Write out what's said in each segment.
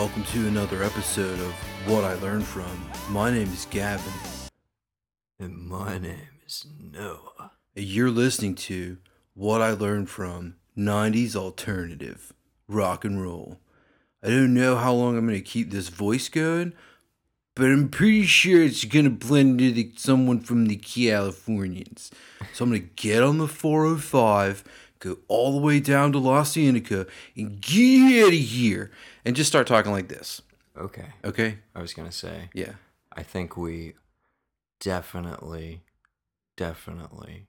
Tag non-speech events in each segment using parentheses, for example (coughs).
Welcome to another episode of What I Learned From. My name is Gavin. And my name is Noah. and You're listening to What I Learned From 90s Alternative Rock and Roll. I don't know how long I'm going to keep this voice going, but I'm pretty sure it's going to blend into someone from the Californians. So I'm going to get on the 405, go all the way down to Los Angeles, and get out of here, and just start talking like this. Okay. Okay? I was gonna say, Yeah. I think we definitely, definitely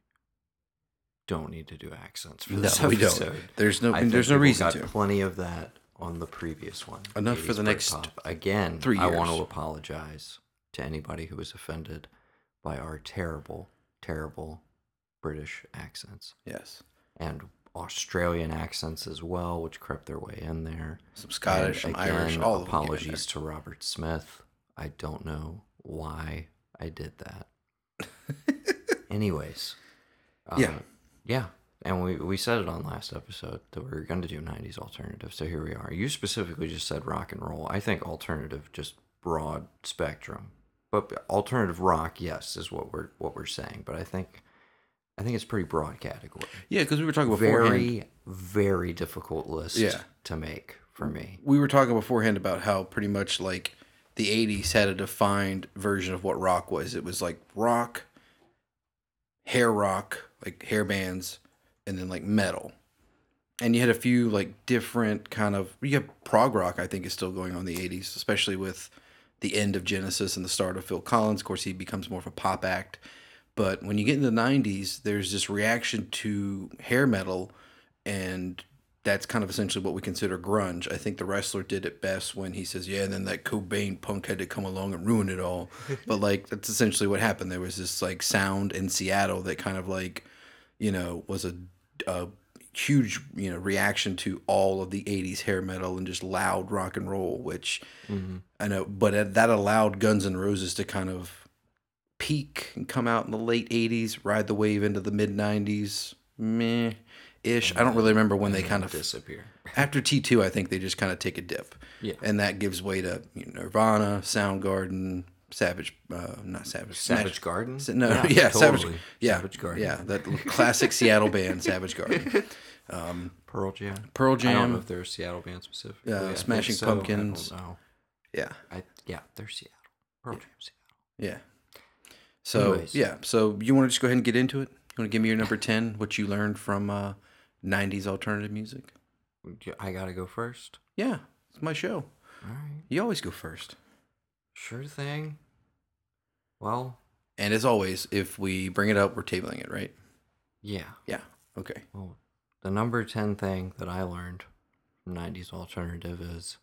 don't need to do accents for No, this we episode. don't. There's no, there's no reason got to. Plenty of that on the previous one. Enough for the next Britpop. Again, three I want to apologize to anybody who was offended by our terrible, terrible British accents Yes. And Australian accents as well, which crept their way in there. Some Scottish, And some Irish, all of them get in apologies to Robert Smith. I don't know why I did that. (laughs) Anyways, Yeah. um, yeah, and we we said it on last episode that we were going to do '90s alternative. So here we are. You specifically just said rock and roll. I think alternative just broad spectrum, but alternative rock, yes, is what we're what we're saying. But I think I think it's pretty broad category. Yeah, because we were talking beforehand. Very very difficult list Yeah. to make for me. we were talking beforehand about how pretty much like the 80s had a defined version of what rock was. It was like rock, hair rock, like hair bands, and then like metal. And you had a few like different kind of you have prog rock I think is still going on in the 80s, especially with the end of Genesis and the start of Phil Collins. Of course, he becomes more of a pop act. But when you get in the 90s, there's this reaction to hair metal and that's kind of essentially what we consider grunge. I think the wrestler did it best when he says, "Yeah," and then that Cobain punk had to come along and ruin it all. (laughs) but like that's essentially what happened. There was this like sound in Seattle that kind of like, you know, was a, a huge you know reaction to all of the '80s hair metal and just loud rock and roll, which mm-hmm. I know, but uh, that allowed Guns N' Roses to kind of peak and come out in the late '80s, ride the wave into the mid '90s, meh ish. I don't really remember when they kind of disappear. (laughs) after T two. I think they just kind of take a dip, Yeah. and that gives way to you know, Nirvana, Soundgarden, Savage, uh, not Savage, Savage Smash- Garden? No, (laughs) yeah, Savage, totally. yeah, Savage Garden. yeah, that classic Seattle band, Savage Garden, (laughs) Pearl Jam. Pearl I don't know Jam, if they're Seattle band specific. Yeah, Smashing Pumpkins. I yeah, I, yeah, they're Seattle. Pearl Jam, Seattle. yeah. So Anyways. yeah, so you want to just go ahead and get into it? You want to give me your number ten? What you learned from uh, '90s alternative music? I gotta go first. Yeah, it's my show. All right, You always go first. sure thing. Well, And as always, if we bring it up, we're tabling it, right? yeah. Yeah. Okay. Well, the number 10 thing that I learned from 90s alternative is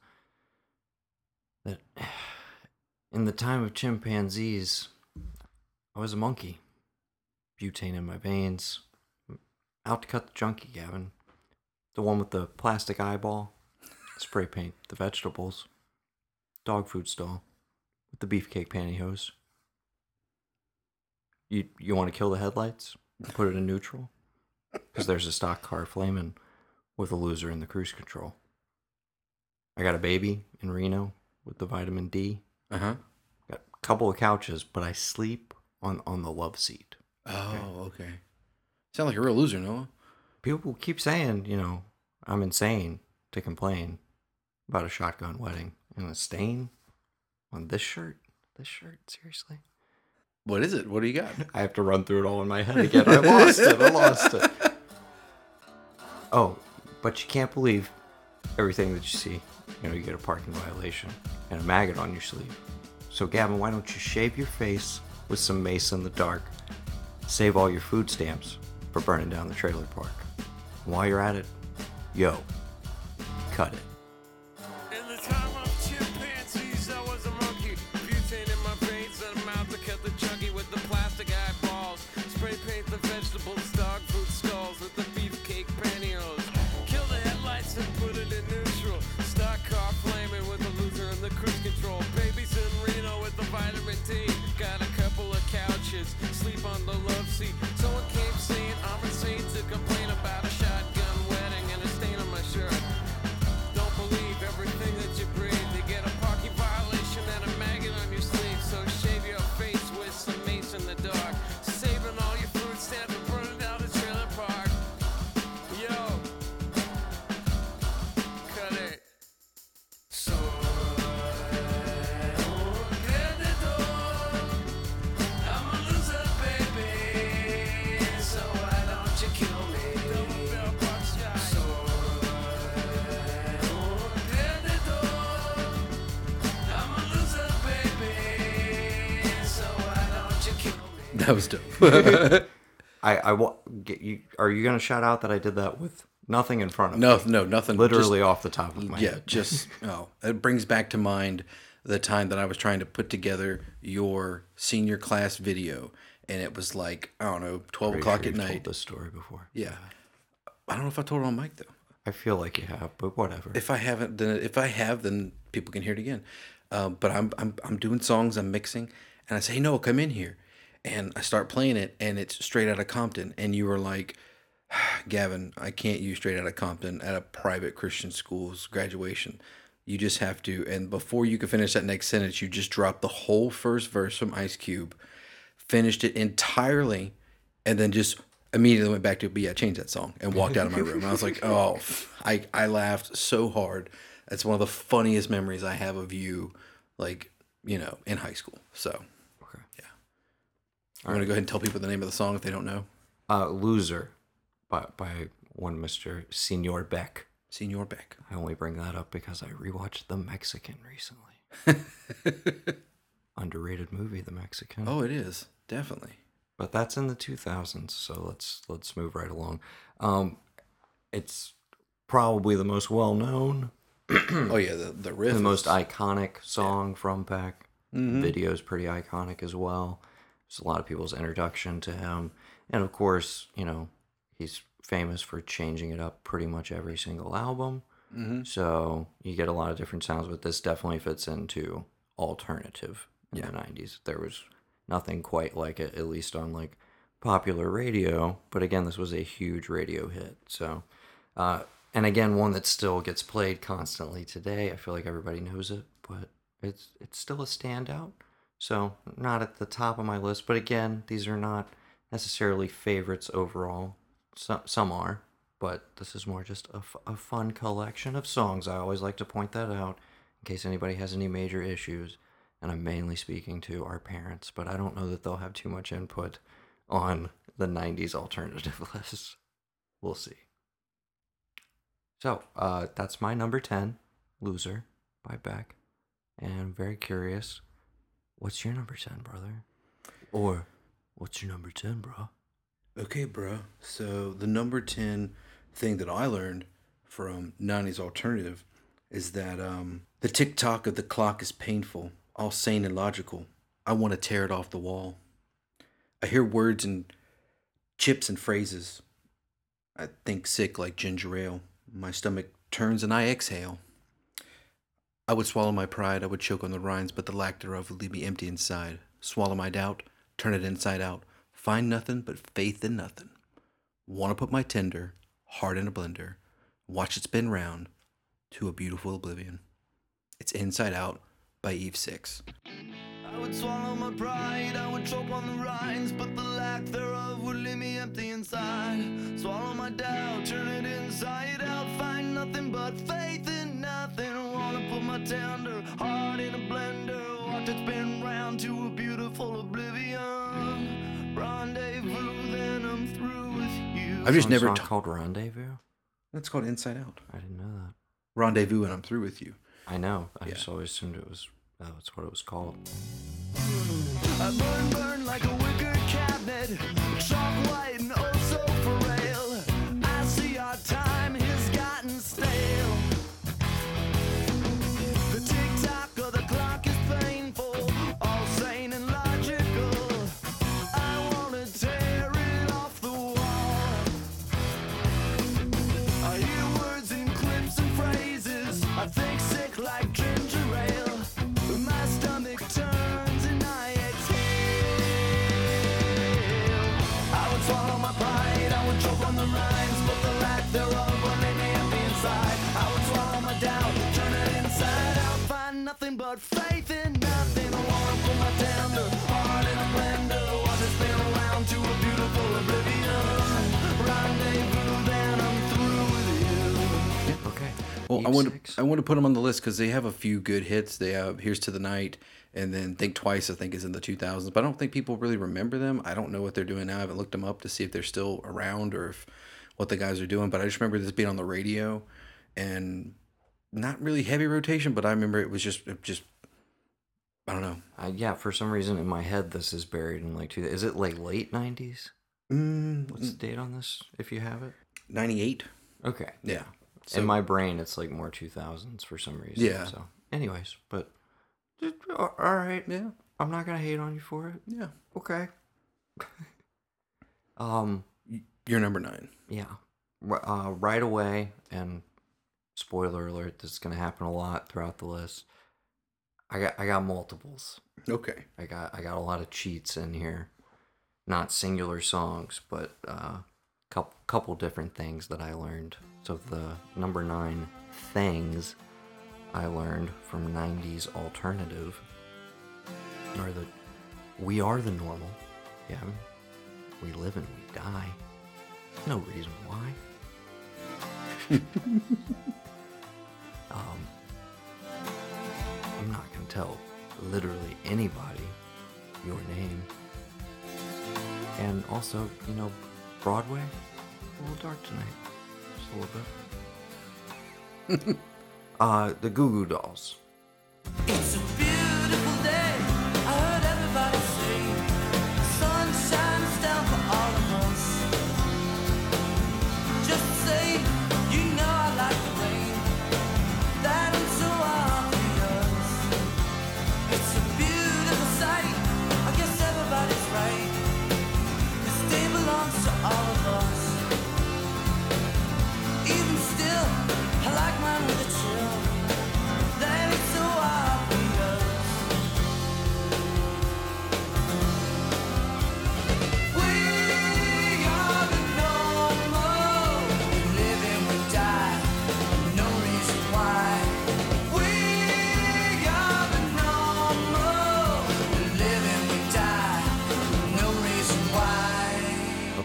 that (sighs) in the time of chimpanzees, I was a monkey. Butane in my veins. Out to cut the junkie, Gavin. The one with the plastic eyeball. Spray paint the vegetables. Dog food stall with the beefcake pantyhose. You you want to kill the headlights? Put it in neutral? Because there's a stock car flaming with a loser in the cruise control. I got a baby in Reno with the vitamin D. Uh huh. Got a couple of couches, but I sleep on, on the love seat. Oh, okay. Sound like a real loser, Noah. People keep saying, you know, I'm insane to complain about a shotgun wedding and a stain on this shirt. This shirt, seriously? What is it? What do you got? (laughs) I have to run through it all in my head again. I lost it. I lost it. (laughs) Oh, but you can't believe everything that you see. You know, you get a parking violation and a maggot on your sleeve. So, Gavin, why don't you shave your face with some mace in the dark? Save all your food stamps for burning down the trailer park. And while you're at it, yo, cut it. That was dope. (laughs) I I wa- get you. Are you gonna shout out that I did that with nothing in front of me? no, no, nothing. just- literally off the top of my yeah, head. just (laughs) oh, it brings back to mind the time that I was trying to put together your senior class video, and it was like I don't know, twelve Pretty o'clock sure at you've told night. this story before. Yeah, I don't know if I told it on mic though. I feel like you have, but whatever. If I haven't, then if I have, then people can hear it again. Um, but I'm I'm I'm doing songs, I'm mixing, and I say, hey, no, come in here, and I start playing it, and it's straight out of Compton, and you were like, (sighs) Gavin, I can't use straight out of Compton at a private Christian school's graduation. You just have to, and before you could finish that next sentence, you just dropped the whole first verse from Ice Cube, finished it entirely, and then just immediately went back to, but yeah, change that song, and walked out of my room. I was like, oh, (laughs) I I laughed so hard. That's one of the funniest memories I have of you, like you know, in high school. So. I'm gonna go ahead and tell people the name of the song if they don't know. Uh, Loser by by one Mister Senor Beck. Senor Beck. I only bring that up because I rewatched The Mexican recently. (laughs) Underrated movie, The Mexican. Oh, it is definitely. but that's in the 2000s so let's let's move right along um it's probably the most well known oh yeah, the the riff. the most iconic song from Beck video is pretty iconic as well it's a lot of people's introduction to him. And of course you know he's famous for changing it up pretty much every single album. So you get a lot of different sounds but this definitely fits into alternative in the 90s there was nothing quite like it at least on like popular radio. But again this was a huge radio hit. So uh, and again one that still gets played constantly today. I feel like everybody knows it but it's it's still a standout so not at the top of my list but again these are not necessarily favorites overall. Some, some are but this is more just a, f- a fun collection of songs. I always like to point that out in case anybody has any major issues and i'm mainly speaking to our parents but i don't know that they'll have too much input on the 90s alternative (laughs) list we'll see. So uh, that's my number 10 loser by beck and i'm very curious what's your number 10 brother or what's your number 10 bro Okay, bro. So the number 10 thing that I learned from 90s alternative is that um, the tick tock of the clock is painful, all sane and logical. I want to tear it off the wall. I hear words and chips and phrases. I think sick like ginger ale. My stomach turns and I exhale. I would swallow my pride, I would choke on the rinds, but the lack thereof would leave me empty inside. Swallow my doubt, turn it inside out. Find nothing but faith in nothing. Want to put my tender heart in a blender, watch it spin round to a beautiful oblivion. It's Inside Out by Eve Six. I would swallow my pride, I would choke on the rinds, but the lack thereof would leave me empty inside. Swallow my doubt, turn it inside out, find nothing but faith in nothing. Wanna put my tender heart in a blender, watch it spin round to a beautiful oblivion. Rendezvous, then I'm through with you. I've just Some never. song ta- called rendezvous That's called Inside Out. i didn't know that Rendezvous, and I'm through with you. I know. I Yeah. just always assumed it was uh, that's what it was called. I burn, burn like a wicker cabinet, chalk white but faith in nothing. I wanna put my tender heart in a blender, watch it spin around to a beautiful oblivion. Rendezvous, then I'm through with you. Okay. Well, I want Six. to I want to put them on the list because they have a few good hits. They have "Here's to the Night" and then "Think Twice." I think is in the 2000s, but I don't think people really remember them. I don't know what they're doing now. I haven't looked them up to see if they're still around or if what the guys are doing. But I just remember this being on the radio and not really heavy rotation. But I remember it was just it just I don't know. Uh, yeah, for some reason in my head, this is buried in like two. Is it like late nineties? Mm, What's the date on this? If you have it. 98. Okay. Yeah. in my brain, it's like more two thousands for some reason. Yeah. So, anyways, but all right. Yeah. I'm not gonna hate on you for it. Yeah. Okay. (laughs) um. You're number nine. Yeah. Uh, right away, and spoiler alert, this is gonna happen a lot throughout the list. I got I got multiples. Okay. I got I got a lot of cheats in here, not singular songs, but uh, couple couple different things that I learned. So the number nine things I learned from '90s alternative are that we are the normal. Yeah, we live and we die. No reason why. (laughs) um, I'm not gonna tell literally anybody your name. And also, you know, Broadway, a little dark tonight. Just a little bit. (laughs) uh, the Goo Goo Dolls. It's a beautiful day.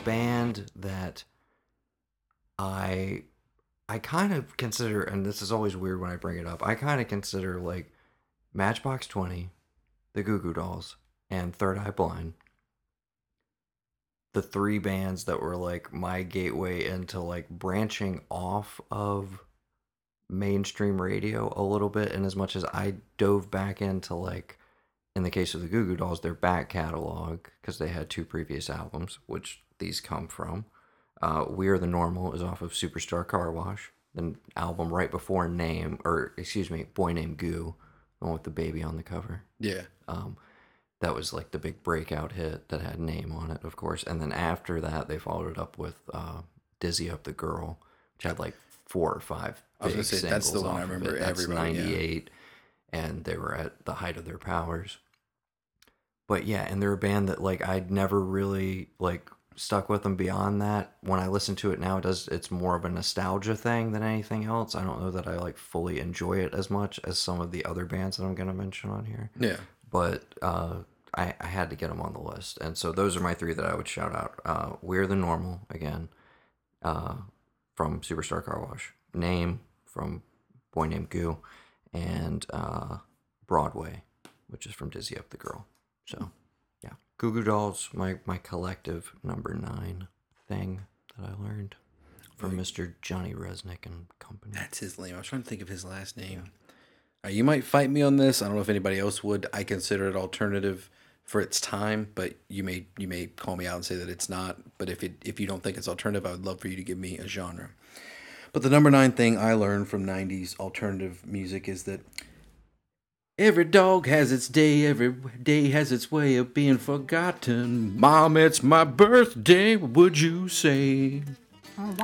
Band that I I kind of consider and this is always weird when I bring it up. I kind of consider like Matchbox 20, the Goo Goo Dolls, and Third Eye Blind the three bands that were like my gateway into like branching off of mainstream radio a little bit and as much as I dove back into like in the case of the Goo Goo Dolls, their back catalog because they had two previous albums, which these come from. Uh, we Are the Normal is off of Superstar Car Wash, the album right before Name, or excuse me, Boy Named Goo, the one with the baby on the cover. Yeah. Um, that was like the big breakout hit that had Name on it, of course. And then after that, they followed it up with uh, Dizzy Up the Girl, which had like four or five. I was gonna say, that's the one I remember. That's everybody, yeah. 98, and they were at the height of their powers but yeah, and they're a band that like I'd never really like stuck with them beyond that. When I listen to it now, it does it's more of a nostalgia thing than anything else. I don't know that I like fully enjoy it as much as some of the other bands that I'm gonna mention on here. Yeah. But uh, I, I had to get them on the list, and so those are my three that I would shout out. Uh, We're the Normal again, uh, from Superstar Car Wash. Name from Boy Named Goo, and uh, Broadway, which is from Dizzy Up the Girl. So, Goo Goo Dolls, my my collective number nine thing that I learned from Mr. Johnny Rzeznik and company. That's his name. I was trying to think of his last name. Uh, you might fight me on this. I don't know if anybody else would. I consider it alternative for its time, but you may you may call me out and say that it's not. But if it if you don't think it's alternative, I would love for you to give me a genre. But the number nine thing I learned from '90s alternative music is that every dog has its day, every day has its way of being forgotten. Mom, it's my birthday. What would you say? Oh,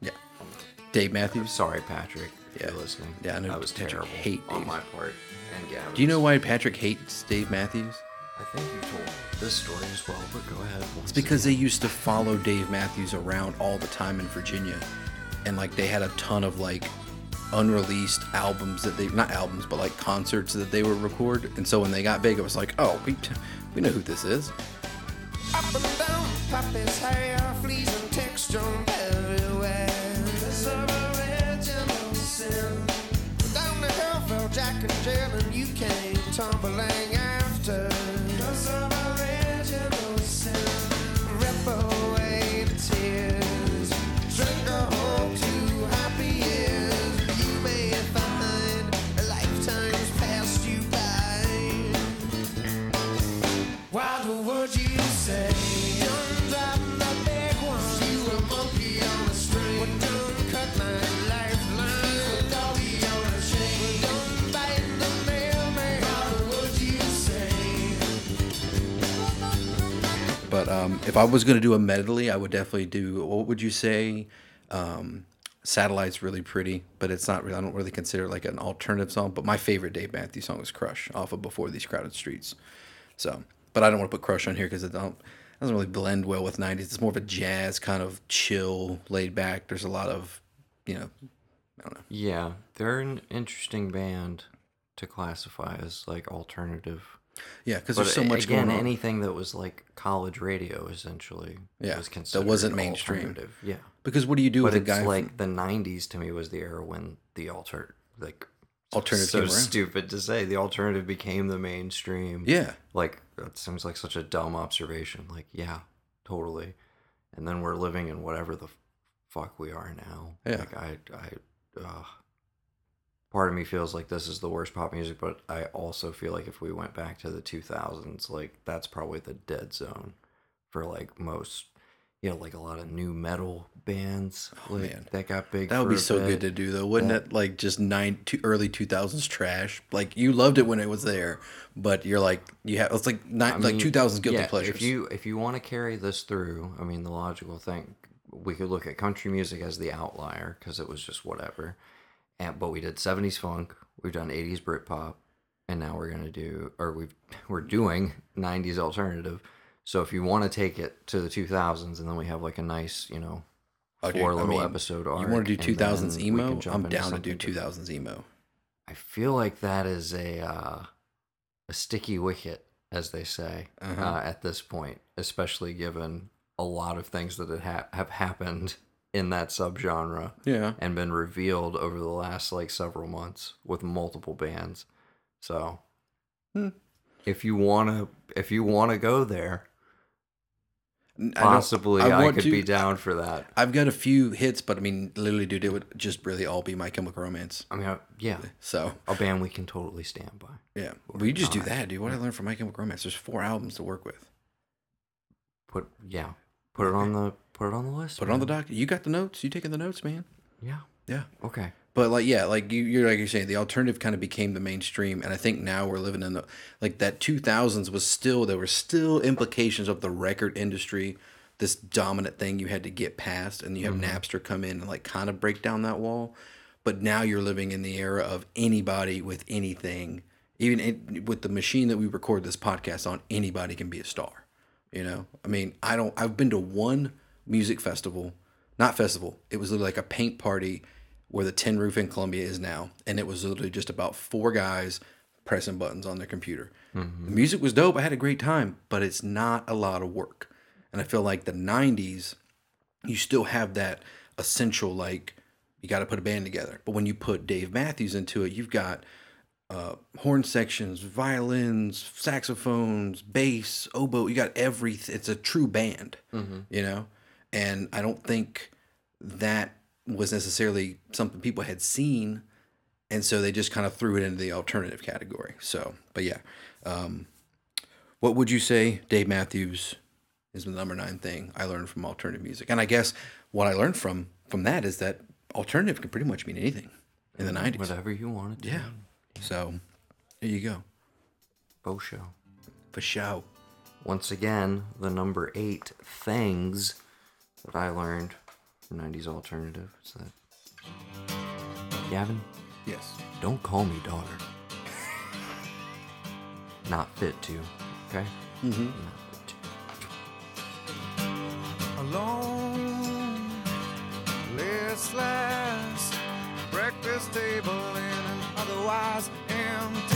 yeah, Dave Matthews. Sorry, Patrick, if Yeah. you're listening. Yeah, I know that was Patrick terrible hate on my part. And yeah, Do you know why Patrick hates Dave Matthews? I think you told this story as well, but go ahead. It's because they used to follow Dave Matthews around all the time in Virginia. And like they had a ton of like unreleased albums that they not albums, but like concerts that they would record. And so when they got big, it was like, oh, we we know who this is. Um, if I was gonna do a medley, I would definitely do. What would you say? Um, Satellite's really pretty, but it's not. really I don't really consider it like an alternative song. But my favorite Dave Matthews song is "Crush" off of "Before These Crowded Streets." So, but I don't want to put "Crush" on here because it don't it doesn't really blend well with '90s. It's more of a jazz kind of chill, laid back. There's a lot of, you know, I don't know. Yeah, they're an interesting band to classify as like alternative. Yeah, because there's so much again, going on. anything that was like college radio essentially. Yeah, was that wasn't mainstream. Yeah, because what do you do but with a guy from- like the '90s to me was the era when the alter like Alternative So stupid to say the alternative became the mainstream. yeah, like that seems like such a dumb observation. Like, yeah, totally. And then we're living in whatever the fuck we are now. Yeah. Like I, I, uh, part of me feels like this is the worst pop music, but I also feel like if we went back to the 2000s, like that's probably the dead zone for like most, you know, like a lot of nu metal bands oh, like, Oh, man. that got big. that would be so bit. good to do though, wouldn't That- it? Like just nine, two, early two thousands trash. Like you loved it when it was there, but you're like you have it's like nine, I like two thousands guilty yeah, pleasures. If you if you want to carry this through, I mean, the logical thing we could look at country music as the outlier because it was just whatever. And but we did '70s funk, we've done '80s Britpop, and now we're gonna do or we've we're doing '90s alternative. So if you want to take it to the 2000s, and then we have like a nice, you know, Oh, dude, four I little mean, episode you want to do two thousands then we can emo? I'm down to do two thousands emo. I feel like that is a uh, a sticky wicket, as they say, Uh-huh. uh, at this point, especially given a lot of things that ha- have happened in that subgenre Yeah, and been revealed over the last like several months with multiple bands. So, Hmm. if you wanna, if you wanna go there, I possibly I, want could to- be down for that. I've got a few hits, but I mean, literally, dude, it would just really all be My Chemical Romance. I mean, I, yeah, So a band we can totally stand by. yeah, we just do that, dude. What I learned from My Chemical Romance. There's four albums to work with. Put yeah, put it on the put it on the list. Put it on the man. doc. You got the notes. You taking the notes, man? Yeah. Yeah. Okay. But like, yeah, like you, you're like you're saying, the alternative kind of became the mainstream, and I think now we're living in the like that 2000s was still there were still implications of the record industry, this dominant thing you had to get past, and you have mm-hmm. Napster come in and like kind of break down that wall. But now you're living in the era of anybody with anything, even in, with the machine that we record this podcast on, anybody can be a star. You know, I mean, I don't. I've been to one music festival, not festival. It was literally like a paint party where the Tin Roof in Columbia is now, and it was literally just about four guys pressing buttons on their computer. Mm-hmm. The music was dope. I had a great time, but it's not a lot of work. And I feel like the '90s, you still have that essential like you got to put a band together. But when you put Dave Matthews into it, you've got uh, horn sections, violins, saxophones, bass, oboe. You got everything. It's a true band, you know. And I don't think that was necessarily something people had seen, and so they just kind of threw it into the alternative category. So, but yeah, um, what would you say, Dave Matthews? Is the number nine thing I learned from alternative music, and I guess what I learned from from that is that alternative can pretty much mean anything in the nineties. Whatever you want to. Do. Yeah. So there you go. Bo show. For show. Once again, the number eight things that I learned from 90s alternative is that Gavin, Yes. don't call me daughter. Not fit to, okay? Mm-hmm. Not fit to. alone, listless. Breakfast table in an otherwise empty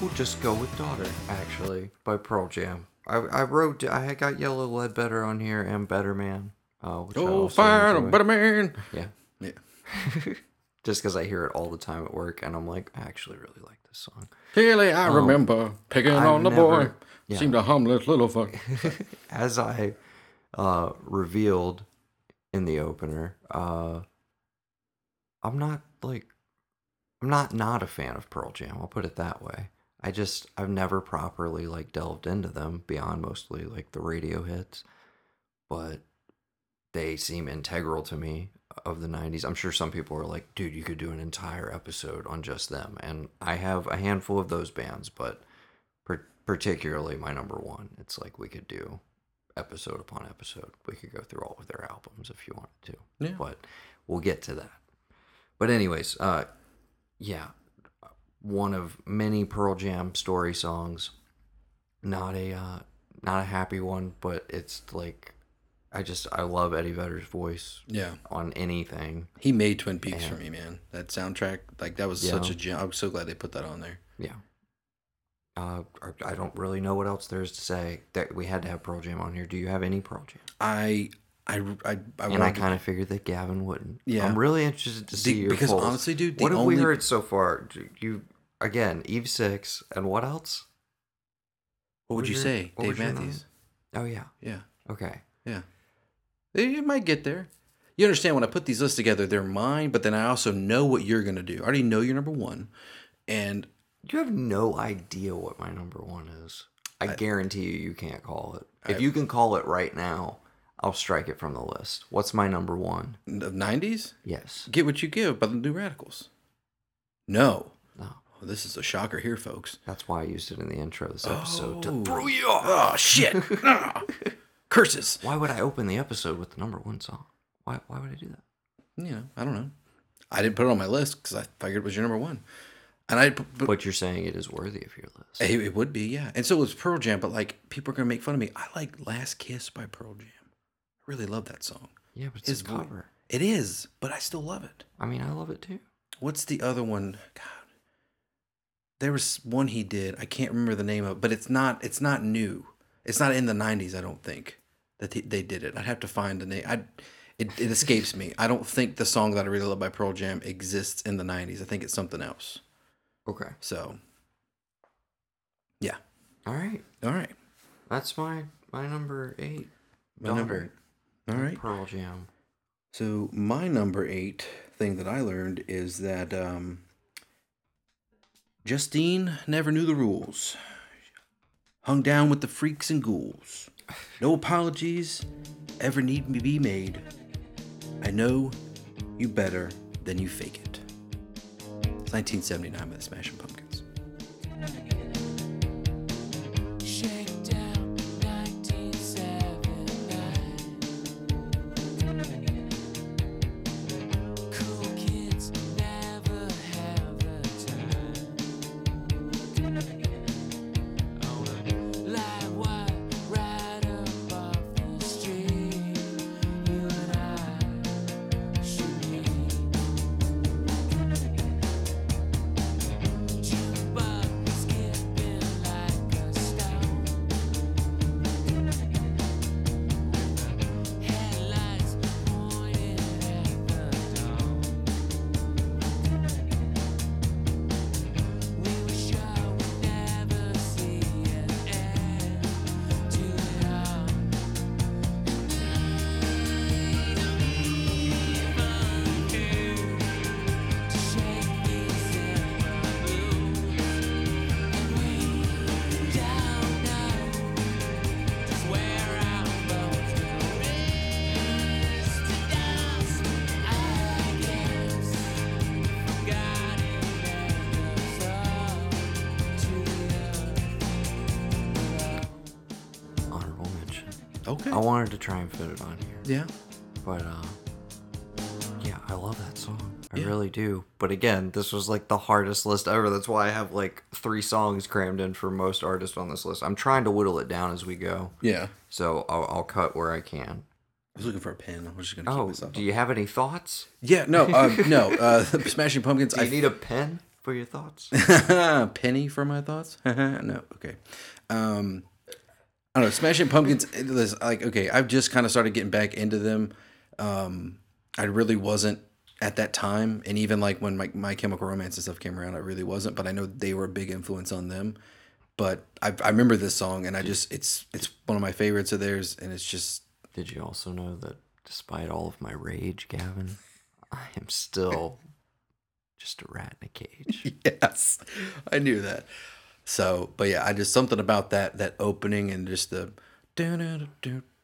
we'll just go with "Daughter" actually by Pearl Jam. I, I wrote I got Yellow Ledbetter on here and Better Man. Uh, which I Oh, also fine, enjoy. better man. Yeah, Yeah. (laughs) just because I hear it all the time at work, and I'm like, I actually really like this song. Clearly, I remember picking I've on the boy. yeah. Seemed a harmless little fuck. (laughs) As I uh, revealed in the opener, uh, I'm not like I'm not not a fan of Pearl Jam. I'll put it that way. I just I've never properly like delved into them beyond mostly like the radio hits, but they seem integral to me of the 90s. I'm sure some people are like, dude, you could do an entire episode on just them. And I have a handful of those bands, but per- particularly my number one, it's like we could do episode upon episode. We could go through all of their albums if you wanted to. Yeah. But we'll get to that. But anyways, uh yeah, one of many Pearl Jam story songs. Not a uh, not a happy one, but it's like I just I love Eddie Vedder's voice Yeah. on anything. He made Twin Peaks Yeah. for me, man. That soundtrack, like that was Yeah. such a gem. I'm so glad they put that on there. Yeah. Uh, I- I don't really know what else there is to say. That we had to have Pearl Jam on here. Do you have any Pearl Jam? I, I, I, I and I kind of figured that Gavin wouldn't. Yeah. I'm really interested to see The- your because polls. honestly, dude, the what have only- we heard so far? You again, Eve Six, and what else? What would you your- say, what Dave Matthews? Oh yeah. Yeah, Okay. yeah. It might get there. You understand when I put these lists together, they're mine, but then I also know what you're gonna do. I already know you're number one, and You have no idea what my number one is. I, guarantee you, you can't call it. If you can call it right now, I'll strike it from the list. What's my number one? the '90s, Yes. "Get What You Give" by the New Radicals. No, No. Well, this is a shocker here, folks. That's why I used it in the intro of this episode Oh. to throw you off. Oh shit! (laughs) Ah. Curses. Why would I open the episode with the number one song? Why? Why would I do that? You know, I don't know. I didn't put it on my list because I figured it was your number one, and I. But, But you're saying it is worthy of your list. It, it would be, yeah. And so it was Pearl Jam, but like people are gonna make fun of me. I like Last Kiss by Pearl Jam. Really love that song. Yeah, but it's His a cover. It is, but I still love it. I mean, I love it too. What's the other one? God. There was one he did. I can't remember the name of, but it's not it's not new. It's not in the 90s, I don't think. That they, they did it. I'd have to find the name. I it, it escapes me. I don't think the song that I really love by Pearl Jam exists in the 90s. I think it's something else. Okay. So, yeah. All right. All right. That's my my number eight. My number- Daughter. All right. Pearl Jam. So my number eight thing that I learned is that um, Justine never knew the rules. Hung down with the freaks and ghouls. No apologies ever need to be made. I know you better than you fake it. It's 1979 by the Smashing Pumpkins. Love that song. I Yeah. really do. But again, this was like the hardest list ever. That's why I have like three songs crammed in for most artists on this list. I'm trying to whittle it down as we go, Yeah. so I'll, I'll cut where I can. I was looking for a pen. I was just gonna keep Oh, myself. do you have any thoughts? Yeah. No. Uh, (laughs) no. Uh, (laughs) Smashing Pumpkins. Do you I need a pen for your thoughts. (laughs) Penny for my thoughts? no, okay. Um, I don't know. Smashing Pumpkins, like, okay, I've just kind of started getting back into them. Um, I really wasn't at that time. And even like when my, my Chemical Romance and stuff came around, I really wasn't. But I know they were a big influence on them. But I, I remember this song and I just, it's, it's one of my favorites of theirs. And it's just, Did you also know that despite all of my rage, Gavin, I am still (laughs) just a rat in a cage? yes, I knew that. So, but yeah, I just something about that that opening and just the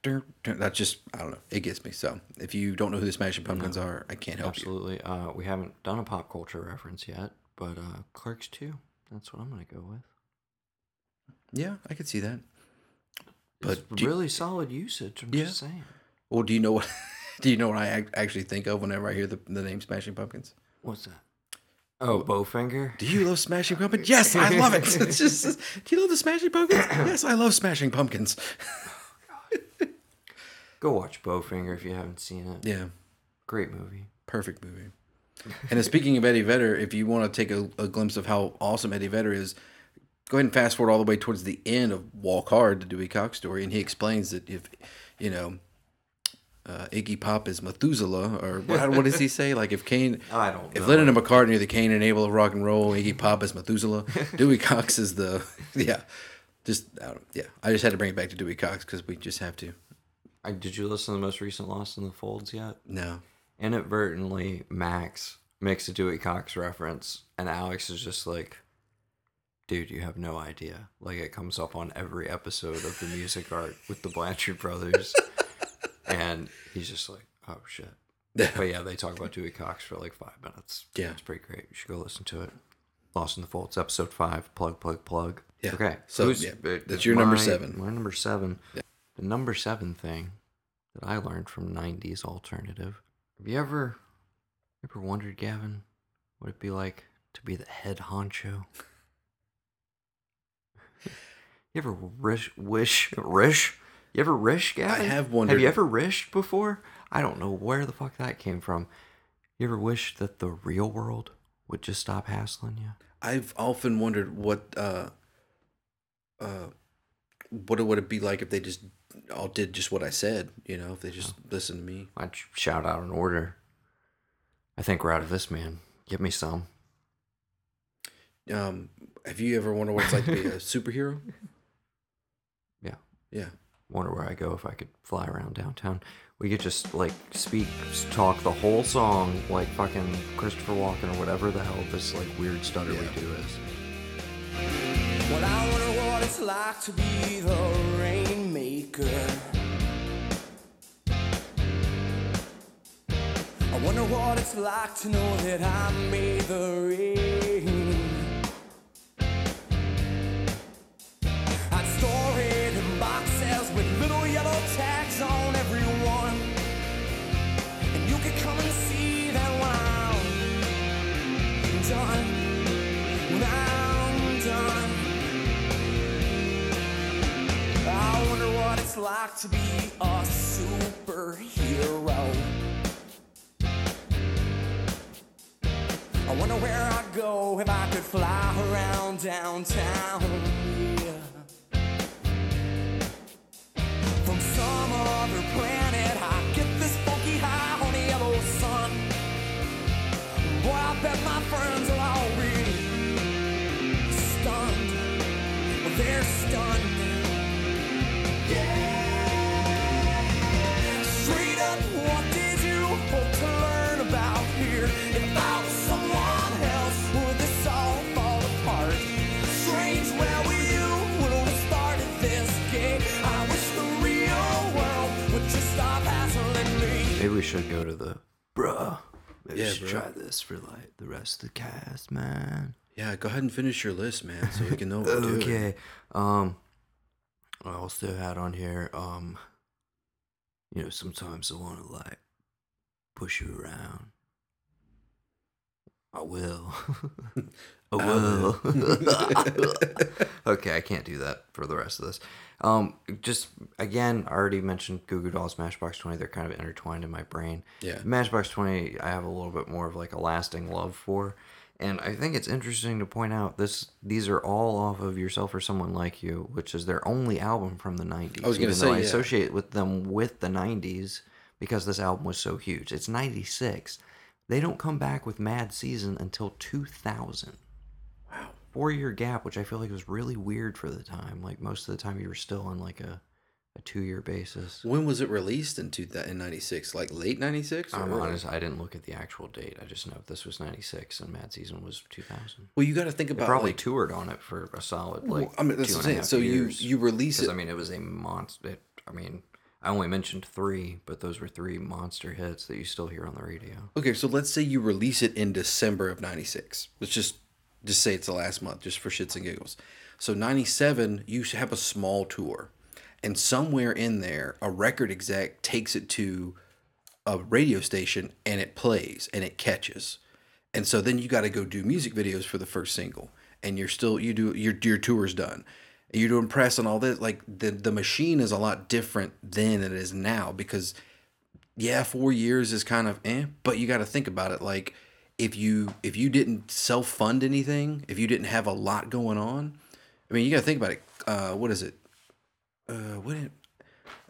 that just I don't know, it gets me. So, if you don't know who the Smashing Pumpkins are, I can't help you. Absolutely. Uh, we haven't done a pop culture reference yet, but uh, Clerks 2. That's what I'm going to go with. Yeah, I could see that. But do you- really solid usage. I'm Yeah. just saying. Well, do you know what? (laughs) Do you know what I ac- actually think of whenever I hear the, the name Smashing Pumpkins? What's that? Oh, Bowfinger? Do you love Smashing Pumpkins? Yes, I love it. (laughs) It's just, do you love the Smashing Pumpkins? (coughs) yes, I love Smashing Pumpkins. (laughs) Go watch Bowfinger if you haven't seen it. Yeah, Great movie. perfect movie. And then speaking of Eddie Vedder, if you want to take a, a glimpse of how awesome Eddie Vedder is, go ahead and fast forward all the way towards the end of Walk Hard, the Dewey Cox story, and he explains that if, you know, uh, Iggy Pop is Methuselah, or what, what does he say? Like if Cain, (laughs) I don't if know. Lennon and McCartney are the Cain and Abel of rock and roll, Iggy Pop is Methuselah, (laughs) Dewey Cox is the (laughs) yeah, just I don't, yeah. I just had to bring it back to Dewey Cox because we just have to. I, did you listen to the most recent Lost in the Folds yet? No, Inadvertently, Max makes a Dewey Cox reference, and Alex is just like, dude, you have no idea. Like, it comes up on every episode of the music (laughs) art with the Blanchard brothers. (laughs) and he's just like, oh, shit. But yeah, they talk about Dewey Cox for like five minutes. Yeah. It's pretty great. You should go listen to it. Lost in the Folds, episode five. Plug, plug, plug. Yeah. Okay. So, yeah, that's your number seven. My number seven. The number seven thing that I learned from 90s alternative. Have you ever ever wondered, Gavin, what it'd be like to be the head honcho? you ever wish, wish, wish? You ever wish, Gavin? have Have wondered- Have you ever wished before? I don't know where the fuck that came from. You ever wish that the real world would just stop hassling you? I've often wondered what uh uh what it would it be like if they just all did just what I said, you know, if they just listened to me. I'd shout out an order. I think we're out of this, man. Give me some. Um, have you ever wondered what it's like to be a (laughs) superhero? Yeah. Yeah. Wonder where I go if I could fly around downtown. We could just like speak, talk the whole song like fucking Christopher Walken or whatever the hell this like weird stutter we do is. Well, I wonder what it's like to be the rainmaker. I wonder what it's like to know that I made the rain. I'd store it in boxes with little yellow tags on every one. And you could come and see it's like to be a superhero. I wonder where I'd go if I could fly around downtown. Yeah. From some other planet, I get this funky high on the yellow sun. Boy, I bet my friends we should go to the bruh. Maybe Yeah, we should bro. try this for like the rest of the cast, man. Yeah, go ahead and finish your list, man, so we can know. Okay. Um I also had on here, um you know, sometimes I wanna like push you around. I will. (laughs) (laughs) I will. (laughs) okay, I can't do that for the rest of this. Um, just again, I already mentioned Goo Goo Dolls, Matchbox Twenty. They're kind of intertwined in my brain. Yeah. Matchbox Twenty, I have a little bit more of like a lasting love for, And I think it's interesting to point out this these are all off of Yourself or Someone Like You, which is their only album from the 90s. I was gonna even say, though I yeah. associate with them with the 90s because this album was so huge. It's 96. They don't come back with Mad Season until 2000. Wow. Four year gap, which I feel like was really weird for the time. Like most of the time you were still on like a, a two year basis. When was it released in two in '96? Like late '96? I'm honest, I didn't look at the actual date. I just know this was 96 and Mad Season was 2000. Well, you got to think They about probably like, toured on it for a solid like Well, I mean, that's two what I'm saying. So you years. you release it. I mean, it was a monster. It, I mean, I only mentioned three, but those were three monster hits that you still hear on the radio. Okay, so let's say you release it in December of '96. Let's just just say it's the last month, just for shits and giggles. So '97, you have a small tour, and somewhere in there, a record exec takes it to a radio station and it plays and it catches, and so then you got to go do music videos for the first single, and you're still you do your your tour's done. You're doing press and all this. Like the the machine is a lot different then than it is now because yeah, four years is kind of eh, but you got to think about it. Like if you if you didn't self fund anything, if you didn't have a lot going on, I mean, you got to think about it. Uh, what is it? Uh, what? It,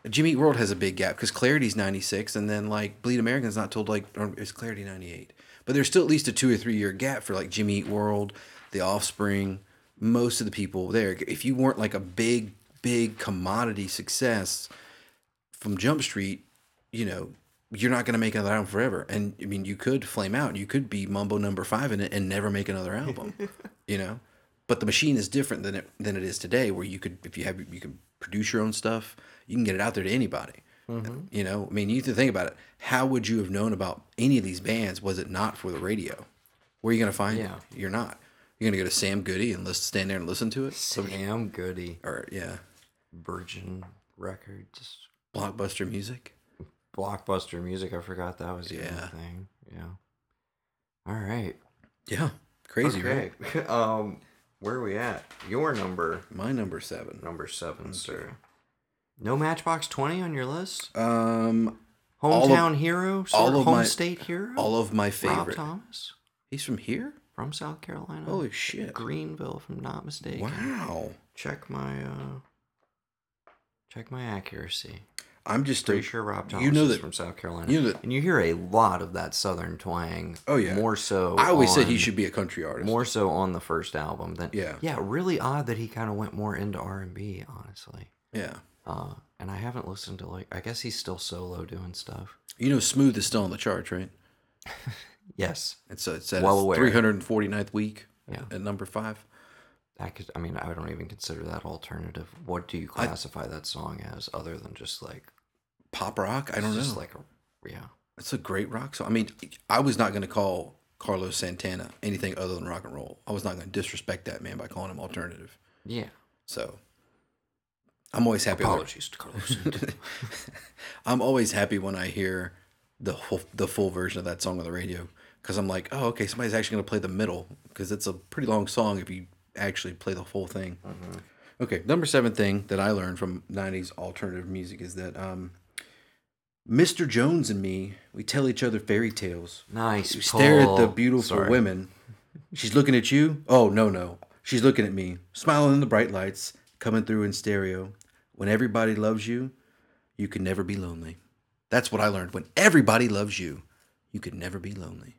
Jimmy Eat World has a big gap because Clarity's ninety six, and then like Bleed American's not told like is Clarity ninety eight, but there's still at least a two or three year gap for like Jimmy Eat World, The Offspring, most of the people there. If you weren't like a big big commodity success from Jump Street, you know, you're not going to make another album forever. And I mean, you could flame out. and You could be Mambo number five in it and never make another album, (laughs) you know. But the machine is different than it than it is today, where you could, if you have, you can produce your own stuff. You can get it out there to anybody. Mm-hmm. You know, I mean, you have to think about it. How would you have known about any of these bands? Was it not for the radio? Where are you going to find Yeah. it? You're not. You're going to go to Sam Goody and listen, stand there and listen to it. Sam Goody, Or yeah, Virgin Records, blockbuster music. Blockbuster Music. I forgot that was the Yeah. other thing. Yeah. All right. Yeah, crazy, right? (laughs) um, where are we at? Your number, My number seven. number seven, sir. No Matchbox Twenty on your list. Um, All of- Hometown hero, all of of home my- state hero. all of my favorite. Rob. Thomas He's from here. from South Carolina. Holy shit! Greenville, if I'm not mistaken. Wow. Check my uh, check my accuracy. I'm just Pretty a- sure Rob Thomas You know is from South Carolina. you know that- and you hear a lot of that Southern twang. Oh, yeah. more so. I always said he should be a country artist. more so on the first album than Yeah. yeah. Really odd that he kind of went more into R and B, honestly. Yeah. Uh, and I haven't listened to like I guess he's still solo doing stuff. You know, Smooth is still on the charts, right? (laughs) Yes, It's it's at Well aware. 349th week Yeah. at number five. I could. I mean, I don't even consider that alternative. What do you classify that song as, other than just like Pop rock? I don't know. like a yeah. it's a great rock song. I mean, I was not going to call Carlos Santana anything other than rock and roll. I was not going to disrespect that man by calling him alternative. Yeah. So I'm always happy. when- Apologies to Carlos. Santana. (laughs) I'm always happy when I hear the whole, the full version of that song on the radio because I'm like, oh, okay, somebody's actually going to play the middle because it's a pretty long song if you actually play the whole thing. Okay, number seven thing that I learned from '90s alternative music is that um, Mr. Jones and me, we tell each other fairy tales. nice. We stare at the beautiful Sorry. women. She's looking at you. Oh no no, she's looking at me, smiling in the bright lights coming through in stereo. When everybody loves you, you can never be lonely. That's what I learned. When everybody loves you, you can never be lonely.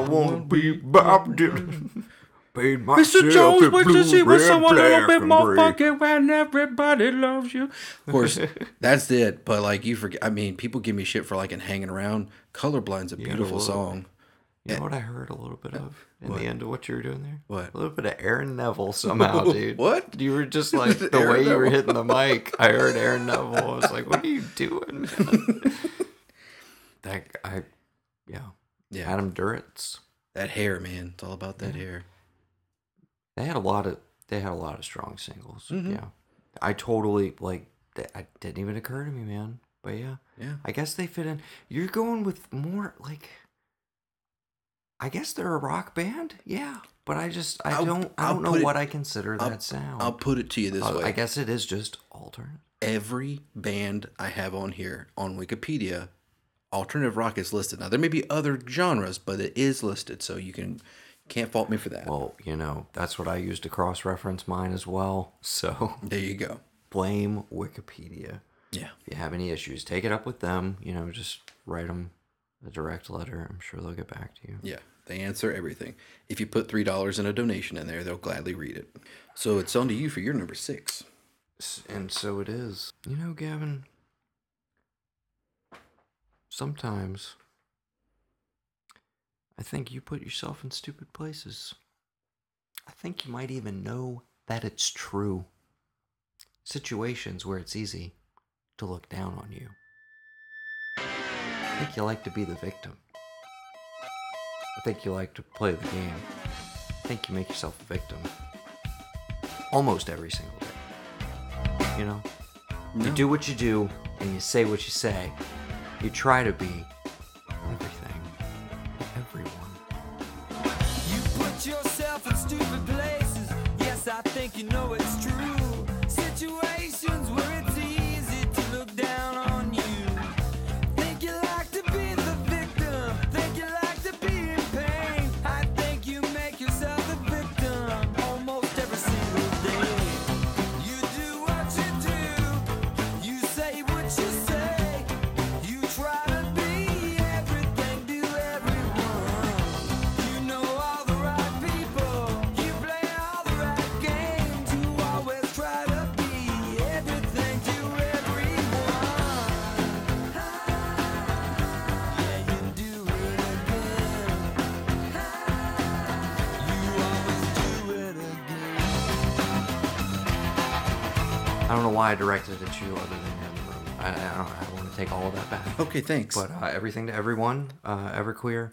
I won't be Bob Dylan. Paid myself Mr. Jones in went to blue, see with red, someone a little bit more gray. funky when everybody loves you. Of course, (laughs) that's it. But like you forget, I mean, people give me shit for like in hanging around. Colorblind's a Yeah, beautiful a little song. You know eh. what I heard a little bit of in What? the end of what you were doing there? What? A little bit of Aaron Neville (laughs) somehow, dude. What? You were just like (laughs) the Aaron way you were hitting the mic. I heard Aaron Neville. I was like, "What are you doing?" man?" that I, yeah, Yeah, Adam Duritz. that hair, man. It's all about that hair. They had a lot of they had a lot of strong singles. Mhm. Yeah, I totally like. That I didn't even occur to me, man. But yeah, Yeah. I guess they fit in. You're going with more like. I guess they're a rock band, yeah. But I just I I'll- don't I I'll don't know it- what I consider I'll- that sound. I'll put it to you this Uh, way. I guess it is just alternate. every band I have on here on Wikipedia, alternative rock is listed. Now there may be other genres, but it is listed, so you can can't fault me for that. Well, you know that's what I use to cross reference mine as well. So (laughs) there you go. blame Wikipedia. Yeah. If you have any issues, take it up with them. You know, just write them a direct letter. I'm sure they'll get back to you. Yeah, they answer everything. If you put three dollars in a donation in there, they'll gladly read it. So it's on to you for your number six. And so it is. You know, Gavin, sometimes I think you put yourself in stupid places. I think you might even know that it's true. Situations where it's easy to look down on you. I think you like to be the victim. I think you like to play the game. I think you make yourself a victim almost every single day. You know? You do what you do and you say what you say. You try to be everything everyone. You put yourself in stupid places. Yes, I think you know it's why I directed it at you other than you're in the room. I, I don't, I want to take all of that back. Okay, thanks. But uh, everything to everyone, uh, Everclear.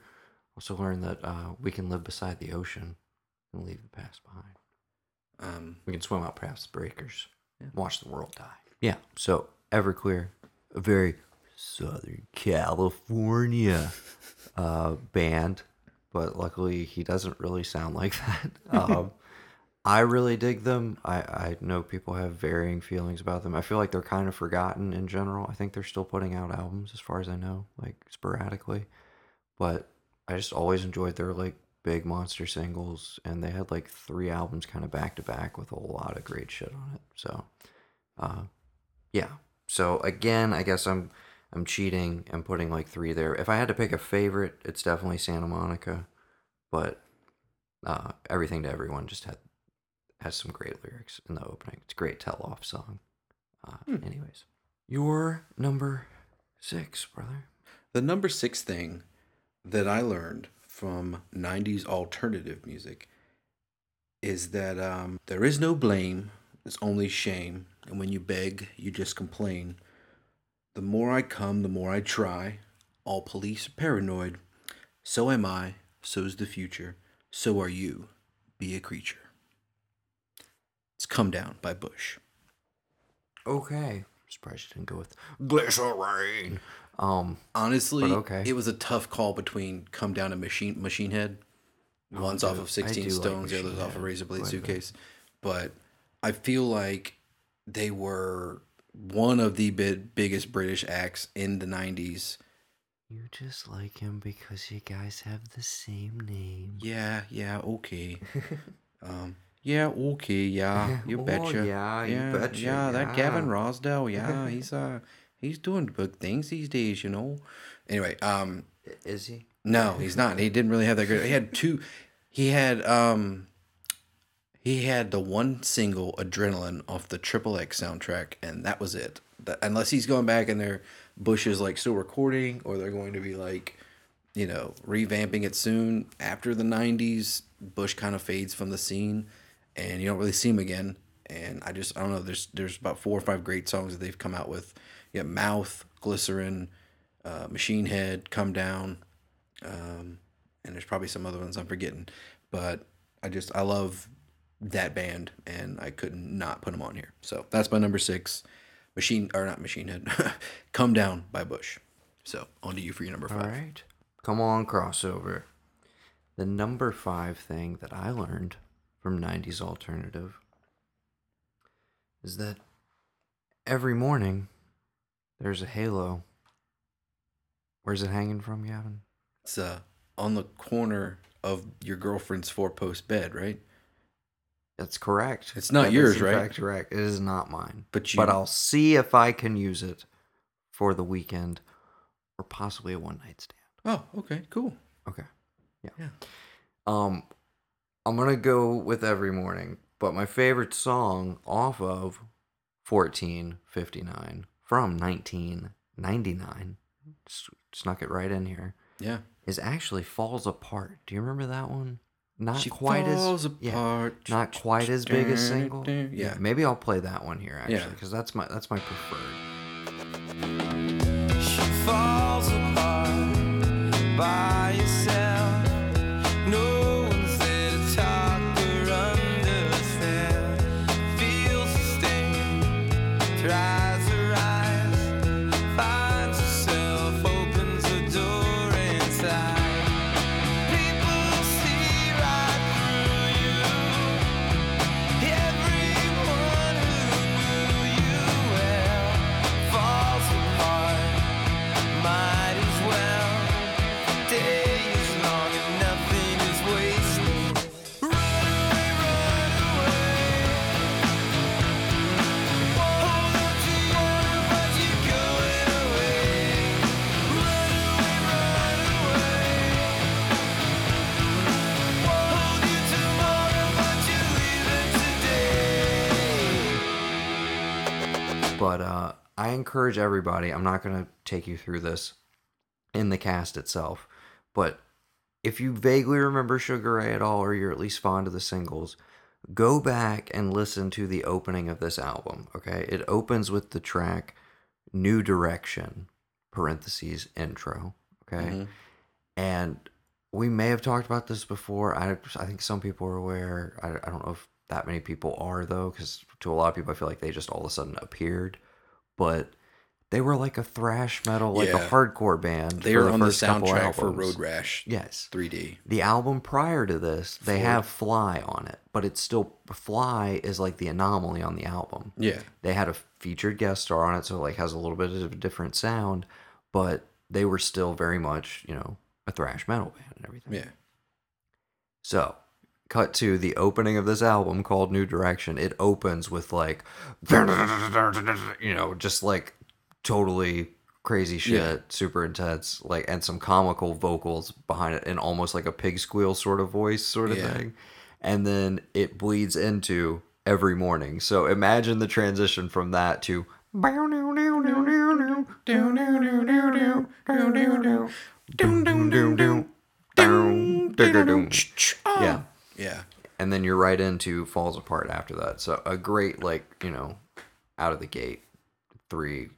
Also learned that uh, we can live beside the ocean and leave the past behind. um, We can swim out past the breakers, watch the world die. Yeah. So Everclear, a very Southern California uh, band, but luckily he doesn't really sound like (laughs) that. Um, I really dig them. I, I know people have varying feelings about them. I feel like they're kind of forgotten in general. I think they're still putting out albums, as far as I know, like sporadically. But I just always enjoyed their like big monster singles, and they had like three albums kind of back to back with a lot of great shit on it. So, uh, yeah. So again, I guess I'm I'm cheating and putting like three there. If I had to pick a favorite, it's definitely Santa Monica, but uh, everything to everyone just had has some great lyrics in the opening. It's a great tell off song. Uh, Anyways, your number six, brother. the number six thing that I learned from 90s alternative music is that um, there is no blame, it's only shame. And when you beg, you just complain. The more I come, the more I try. All police are paranoid. So am I, so's the future. So are you. Be a creature. It's Come Down by Bush. Okay. I'm Surprised you didn't go with Glycerine. Um, Honestly, But okay. it was a tough call between Come Down and Machine Machine Head. One's I off of 16 do like Stones, the other's off of Head Razor Blade quite bit. Suitcase. But I feel like they were one of the big, biggest British acts in the 90s. you just like him because you guys have the same name. Yeah, yeah, okay. (laughs) um, yeah, okay, yeah, (laughs) you Oh, betcha. yeah, you yeah, betcha, Yeah, that Gavin yeah. Rossdale, (laughs) yeah, he's uh, he's doing big things these days, you know. Anyway, um, Is he? No, he's not. He didn't really have that great. He had two. He had um. He had the one single "Adrenaline" off the Triple X soundtrack, and that was it. That, unless he's going back and their Bush is like still recording, or they're going to be like, you know, revamping it soon. After the '90s, Bush kind of fades from the scene, and you don't really see him again. And I just I don't know. There's there's about four or five great songs that they've come out with. You Yeah, "Mouth," "Glycerine," uh, "Machine Head," "Come Down." um, and there's probably some other ones I'm forgetting, but I just I love that band, and I couldn't put them on here. So that's my number six, Machine or not Machine Head, (laughs) Come Down by Bush. So on to you for your number five. All right, Come on, crossover. The number five thing that I learned from 90s alternative is that every morning there's a halo. Where's it hanging from, Gavin? It's uh on the corner of your girlfriend's four post bed, right? That's correct. It's not That is yours, in right? fact correct. It is not mine. But you- But I'll see if I can use it for the weekend or possibly a one night stand. Oh, okay, cool. Okay. Yeah. Yeah. Um, I'm gonna go with every morning, but my favorite song off of 1459 from 1999 s- snuck it right in here Yeah. is actually falls apart. Do you remember that one? Not She quite falls as yeah, not quite as big a single. (laughs) Yeah. maybe I'll play that one here actually Yeah. because that's my that's my preferred. She falls apart by But uh, I encourage everybody. I'm not going to take you through this in the cast itself, but if you vaguely remember Sugar Ray at all, or you're at least fond of the singles, go back and listen to the opening of this album. Okay, it opens with the track "New Direction" (parentheses intro). Okay, and we may have talked about this before. I I think some people are aware. I, I don't know if that many people are though, because to a lot of people, I feel like they just all of a sudden appeared, but. They were like a thrash metal, like a hardcore band. They were on the soundtrack for. Road Rash Yes. 3D. The album prior to this, they Ford. have Fly on it, but it's still Fly is like the anomaly on the album. Yeah. They had a featured guest star on it, so it like has a little bit of a different sound, but they were still very much, you know, a thrash metal band and everything. Yeah. So, cut to the opening of this album called New Direction. It opens with like, you know, just like totally crazy shit, Yeah. super intense, like, and some comical vocals behind it, and almost like a pig squeal sort of voice, sort of Yeah. thing. And then it bleeds into every morning. So imagine the transition from that to. Yeah. Yeah. and then you're right into falls apart after that. So a great like you know, out of the gate, three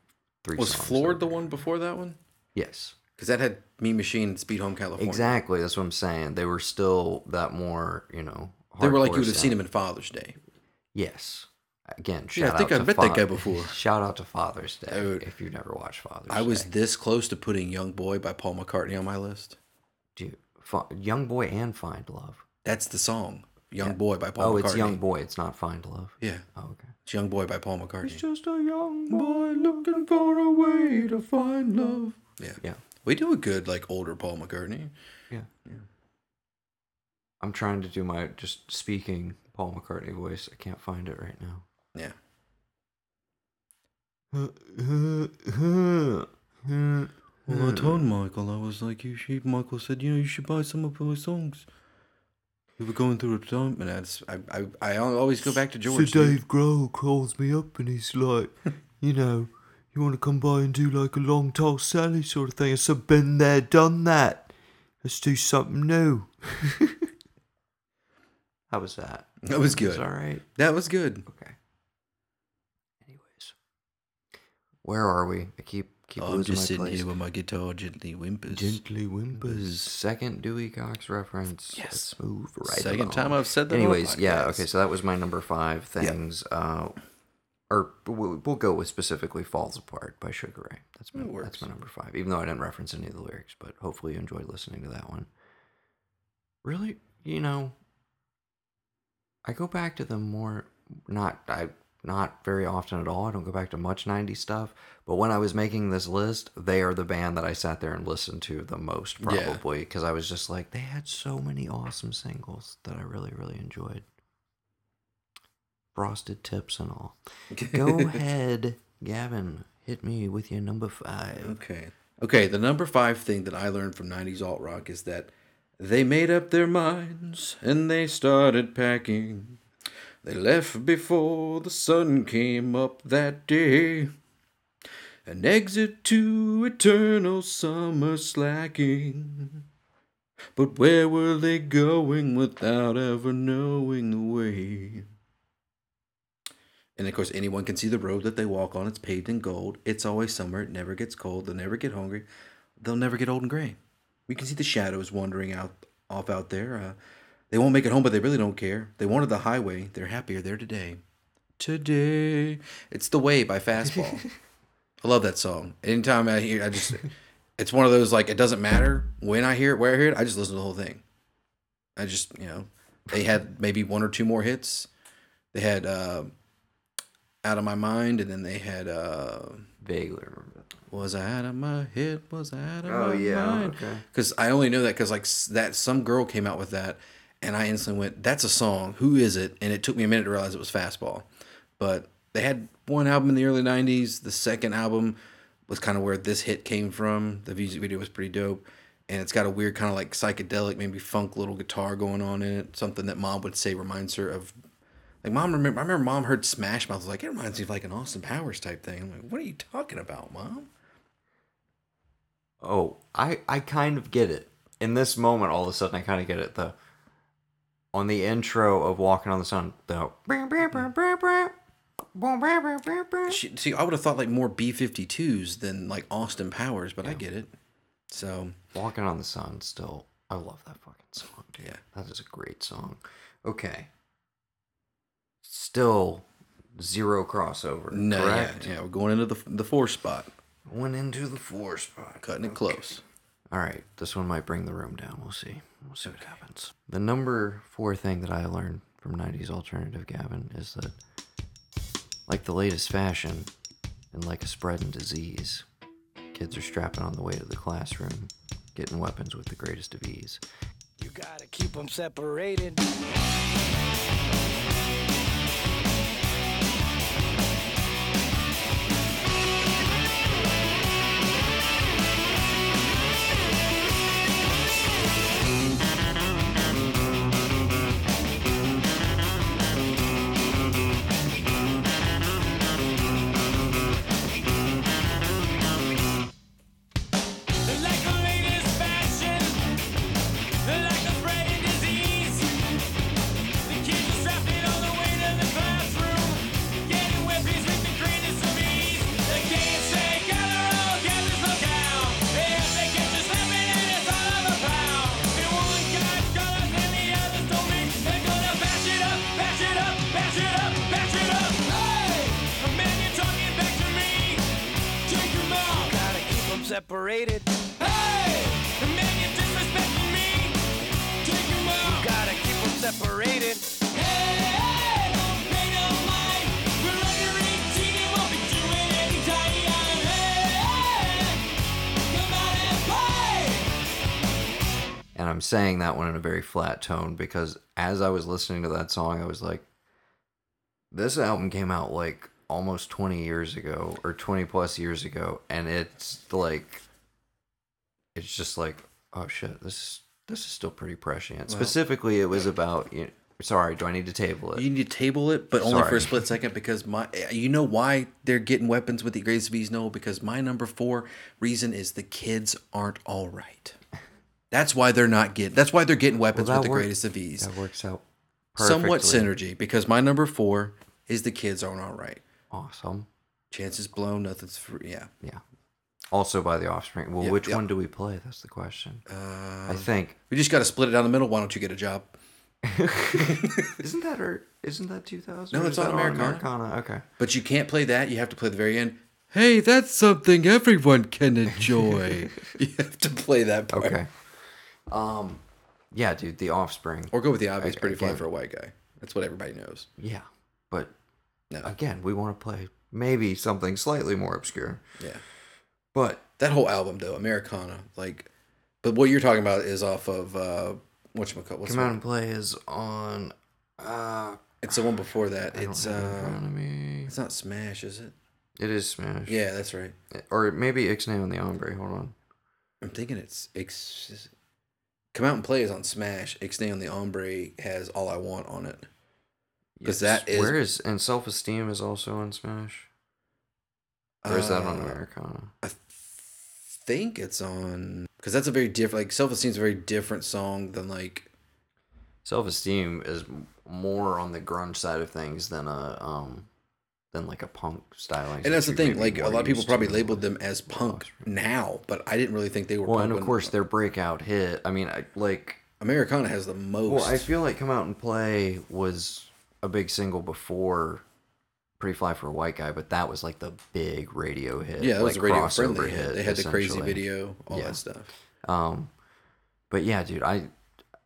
three. Was Floored the one before that one? Yes, Because that had Me Machine Speed Home California. exactly. That's what I'm saying. They were still that more you know. They were like you would have seen sound. him in Father's Day. Yes. Again, Yeah, I think I met that guy before. Shout out to Father's Day Dude. if you've never watched Father's Day. I was Day. this close to putting Young Boy by Paul McCartney on my list. Dude, Fa- Young Boy and Find Love. That's the song. Young Boy by Paul oh, McCartney. it's Young Boy. It's not Find Love. Yeah. Oh, okay. It's Young Boy by Paul McCartney. It's just a young boy looking for a way to find love. Yeah. Yeah. We do a good like older Paul McCartney. Yeah. I'm trying to do my just speaking Paul McCartney voice. I can't find it right now. Yeah. Well, I told Michael, I was like, you should. Michael said, you know, you should buy some of my songs. We were going through a time, and that's I, I, I always go back to George. so. Dave Grohl calls me up and he's like, (laughs) you know, you want to come by and do like a long tall Sally sort of thing. I said, been there, done that. Let's do something new. (laughs) How was that? That was Was good. all right. That was good. Okay. Anyways, where are we? I keep keep I'm just sitting place. here with my guitar gently whimpers. Gently whimpers. Second Dewey Cox reference. Yes. Let's move right Second along. time I've said that. Anyways, yeah. Okay, so that was my number five things. Uh, or we'll, we'll go with specifically "Falls Apart" by Sugar Ray. That's my That that's my number five. Even though I didn't reference any of the lyrics, but hopefully you enjoyed listening to that one. Really, you know, I go back to them more. Not I not very often at all. I don't go back to much '90s stuff. But when I was making this list, they are the band that I sat there and listened to the most, probably because I was just like, they had so many awesome singles that I really, really enjoyed. Frosted tips and all. (laughs) Go ahead, Gavin. Hit me with your number five. Okay. Okay, the number five thing that I learned from 90s alt rock is that they made up their minds and they started packing. They left before the sun came up that day. An exit to eternal summer slacking. But where were they going without ever knowing the way? And of course, anyone can see the road that they walk on. It's paved in gold. It's always summer. It never gets cold. They'll never get hungry. They'll never get old and gray. We can see the shadows wandering out off out there. Uh, they won't make it home, but they really don't care. They wanted the highway. They're happier there today. Today, it's the way by Fastball. (laughs) I love that song. Anytime I hear, I just, it's one of those like it doesn't matter when I hear it, where I hear it. I just listen to the whole thing. I just, you know, they had maybe one or two more hits. They had uh, "Out of My Mind," and then they had uh, Vaguely remember that. "Was I Out of My Head? Was I Out of Oh, My yeah, Mind?" okay. Because I only know that because like s- that some girl came out with that, and I instantly went, "That's a song. Who is it?" And it took me a minute to realize it was Fastball. But they had one album in the early '90s. The second album was kind of where this hit came from. The music video was pretty dope. And it's got a weird kind of like psychedelic, maybe funk little guitar going on in it. Something that mom would say reminds her of like mom remember I remember mom heard Smash Mouth was like, it reminds me of like an Austin Powers type thing. I'm like, what are you talking about, mom? Oh, I I kind of get it. In this moment, all of a sudden, I kind of get it. The on the intro of Walking on the Sun, though. See, I would have thought like more B 52s than like Austin Powers, but I get it. So, Walking on the Sun. Still, I love that fucking song. Dude. Yeah. that is a great song. Okay, still zero crossover. no, yeah, correct? yeah, we're going into the, the four spot, Went into the four spot. cutting it close. All right, this one might bring the room down. We'll see. We'll see what happens. The number four thing that I learned from 90s alternative Gavin is that, like the latest fashion and like a spreading disease, kids are strapping on the way to the classroom, getting weapons with the greatest of ease. You gotta keep them separated. Saying that one in a very flat tone because as I was listening to that song, I was like, this album came out like almost 20 years ago or 20 plus years ago. And it's like, it's just like, oh shit, this is this is still pretty prescient. Specifically, it was about. You sorry, do I need to table it? You need to table it, but only for a split second because my, you know why they're getting weapons with the greatest of these? No, because my number four reason is the kids aren't all right. That's why they're not getting. That's why they're getting weapons that with the work- greatest of ease. That works out. Somewhat synergy because my number four is the kids aren't all right. Awesome. Chances blown, nothing's free. Yeah. Yeah. Also by the Offspring. Well, Yep, which yep. one do we play? That's the question. Uh, I think. we just got to split it down the middle. Why don't you get a job? (laughs) Isn't that or isn't that 2000? No, it's on Americana. Americana. Okay. But you can't play that. You have to play the very end. Hey, that's something everyone can enjoy. (laughs) you have to play that part. Okay. Um, yeah, dude, the Offspring. Or go with the obvious. Pretty fly again- for a white guy. That's what everybody knows. Yeah, but No. again, we want to play maybe something slightly more obscure. Yeah. But That whole album though, Americana, like, but what you're talking about is off of uh, what's what's Come Out one? and Play is on. Uh, It's the one before that. I It's uh, front of me. it's not Smash, is it? It is Smash. Yeah, that's right. Or maybe Ixnay on the Hombre. Hold on. I'm thinking it's X. Come out and play is on Smash. Ixnay on the Hombre has All I Want on it. 'Cause that is- Where is. And Self Esteem is also on Smash? Or is that on Uh, Americana? I think it's on because that's a very different. Like Self Esteem's a very different song than like Self Esteem is more on the grunge side of things than a. um than like a punk styling. And that's the thing. Like a lot of people probably labeled them as punk now, but I didn't really think they were. Well, punk and of course their breakout hit. I mean, I, like Americana has the most. Well, I feel like Come Out and Play was a big single before Pretty Fly for a White Guy, but that was like the big radio hit. yeah, that was a radio friendly hit. They had the crazy video, all Yeah. that stuff. Um, but yeah, dude, I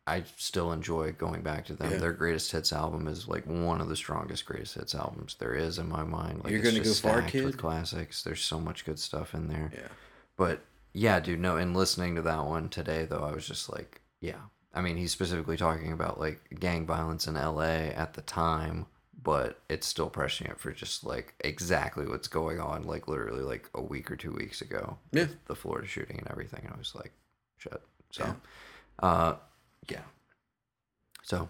I still enjoy going back to them. Yeah. Their greatest hits album is like one of the strongest greatest hits albums there is in my mind. Like You're gonna go far, kid? with classics. There's so much good stuff in there. Yeah. But yeah, dude, no, and listening to that one today though, I was just like, yeah. I mean, he's specifically talking about like gang violence in LA at the time, but it's still pressing it for just like exactly what's going on, like literally like a week or two weeks ago. Yeah. The Florida shooting and everything. And I was like, shit. So, uh, yeah. So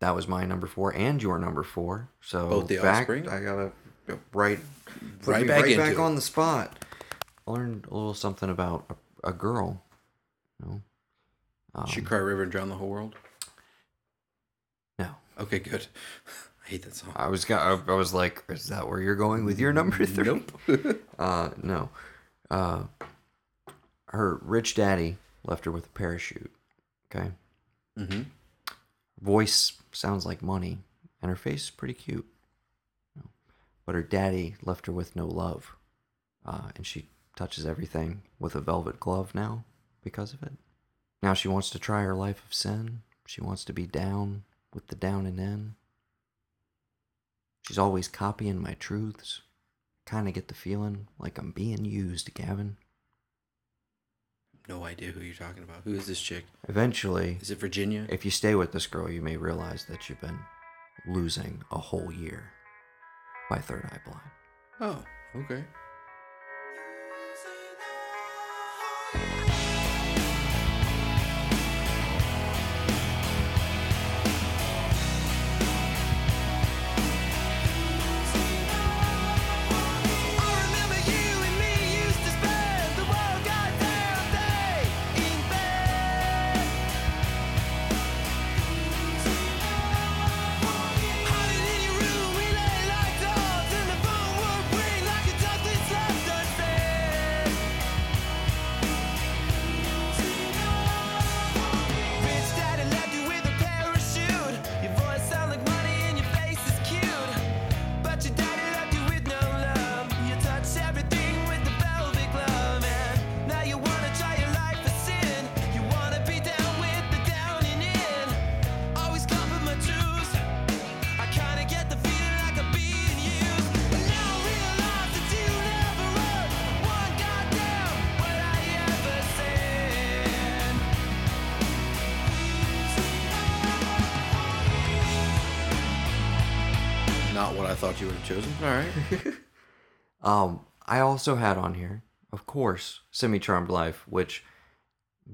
that was my number four and your number four. So Both the back, Offspring? I gotta right, Right back right back it. on the spot. I learned a little something about a, a girl. You know? um, She cry river and drown the whole world. no, Okay, good. (laughs) I hate that song. I was got. I was like, is that where you're going with your number three? Nope. (laughs) (laughs) Uh, no. Uh, her rich daddy left her with a parachute. Okay. Mm-hmm. Voice sounds like money, and her face is pretty cute. But her daddy left her with no love, uh, and she touches everything with a velvet glove now because of it. Now she wants to try her life of sin. She wants to be down with the down and in. She's always copying my truths. Kind of get the feeling like I'm being used, Gavin. No idea who you're talking about. Who is this chick? Eventually, Is it Virginia? if you stay with this girl, you may realize that you've been losing a whole year by Third Eye Blind. Oh, okay. Also had on here, of course, Semi Charmed Life, which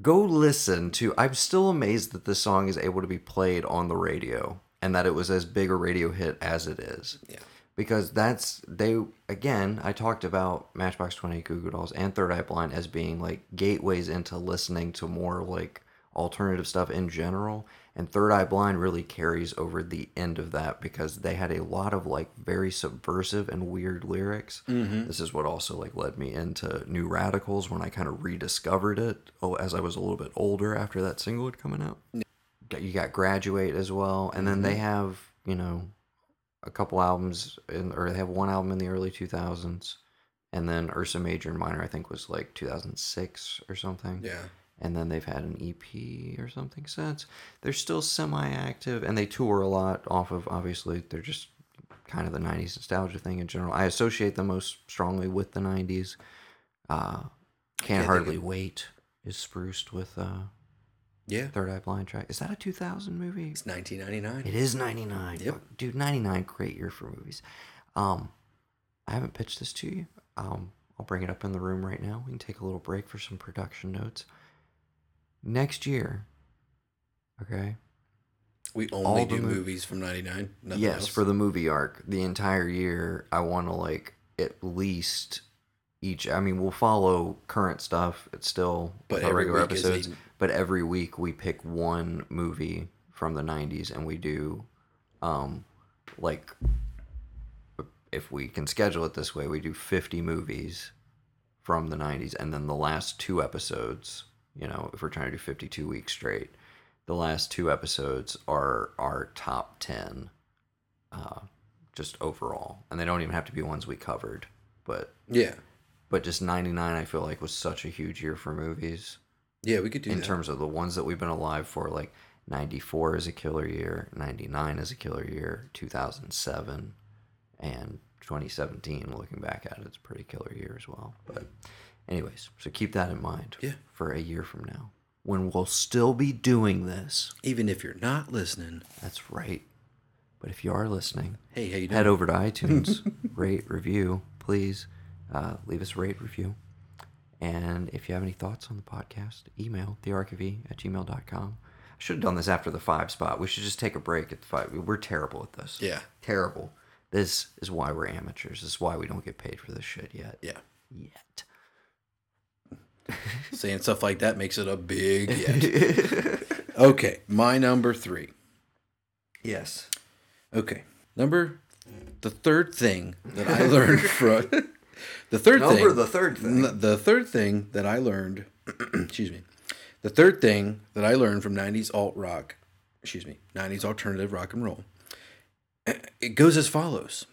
go listen to. I'm still amazed that this song is able to be played on the radio and that it was as big a radio hit as it is. Yeah. Because that's they again. I talked about Matchbox Twenty, Goo Goo Dolls, and Third Eye Blind as being like gateways into listening to more like alternative stuff in general. And Third Eye Blind really carries over the end of that because they had a lot of like very subversive and weird lyrics. Mm-hmm. This is what also like led me into New Radicals when I kind of rediscovered it oh, as I was a little bit older after that single had coming out. You got Graduate as well, and then they mm-hmm. have you know a couple albums in, or they have one album in the early 2000s, and then Ursa Major and Minor I think was like 2006 or something Yeah. And then they've had an EP or something since. They're still semi-active, and they tour a lot off of. Obviously, they're just kind of the '90s nostalgia thing in general. I associate them most strongly with the '90s. Uh, can't think hardly of- wait is spruced with uh, Yeah. Third Eye Blind track. Is that a 2000 movie? It's 1999. It is 99. Yep. Dude, 99, great year for movies. Um, I haven't pitched this to you. Um, I'll bring it up in the room right now. We can take a little break for some production notes. Next year, okay? We only do mo- movies from 99. Yes, else. for the movie Ark, the entire year, I want to like at least each. I mean, we'll follow current stuff. It's still But our regular episodes. a- But every week we pick one movie from the '90s and we do, um, like, if we can schedule it this way, we do 50 movies from the 90s and then the last two episodes you know if we're trying to do 52 weeks straight the last two episodes are our top 10 uh, just overall and they don't even have to be ones we covered but Yeah. but just 99 i feel like was such a huge year for movies Yeah, we could do in that. terms of the ones that we've been alive for like 94 is a killer year 99 is a killer year 2007 and 2017 looking back at it it's a pretty killer year as well but anyways so keep that in mind Yeah. for a year from now when we'll still be doing this. Even if you're not listening. that's right. But if you are listening Hey, how you doing? head over to itunes (laughs) rate review please uh, leave us a rate review. And if you have any thoughts on the podcast email thearkofe at gmail.com i should have done this after the five spot. We should just take a break at the five. We're terrible at this. Yeah. terrible. This is why we're amateurs. This is why we don't get paid for this shit yet. Yeah. yet (laughs) Saying stuff like that makes it a big (laughs) yet. okay, my number three. yes Okay, number the third thing that I learned (laughs) from the third Number thing. the third thing. The third thing that I learned. (clears throat) excuse me. The third thing that I learned from '90s alt rock. Excuse me, '90s alternative rock and roll. (clears throat) It goes as follows.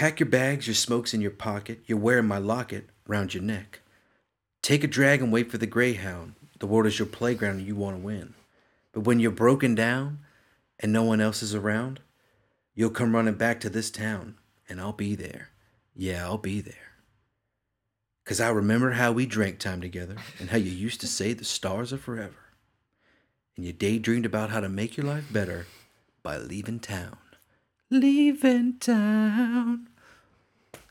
Pack your bags, your smoke's in your pocket, you're wearing my locket round your neck. Take a drag and wait for the greyhound. The world is your playground and you want to win. But when you're broken down and no one else is around, you'll come running back to this town and I'll be there. Yeah, I'll be there. Cause I remember how we drank time together and how you used to say the stars are forever. And you daydreamed about how to make your life better by leaving town. Leaving town.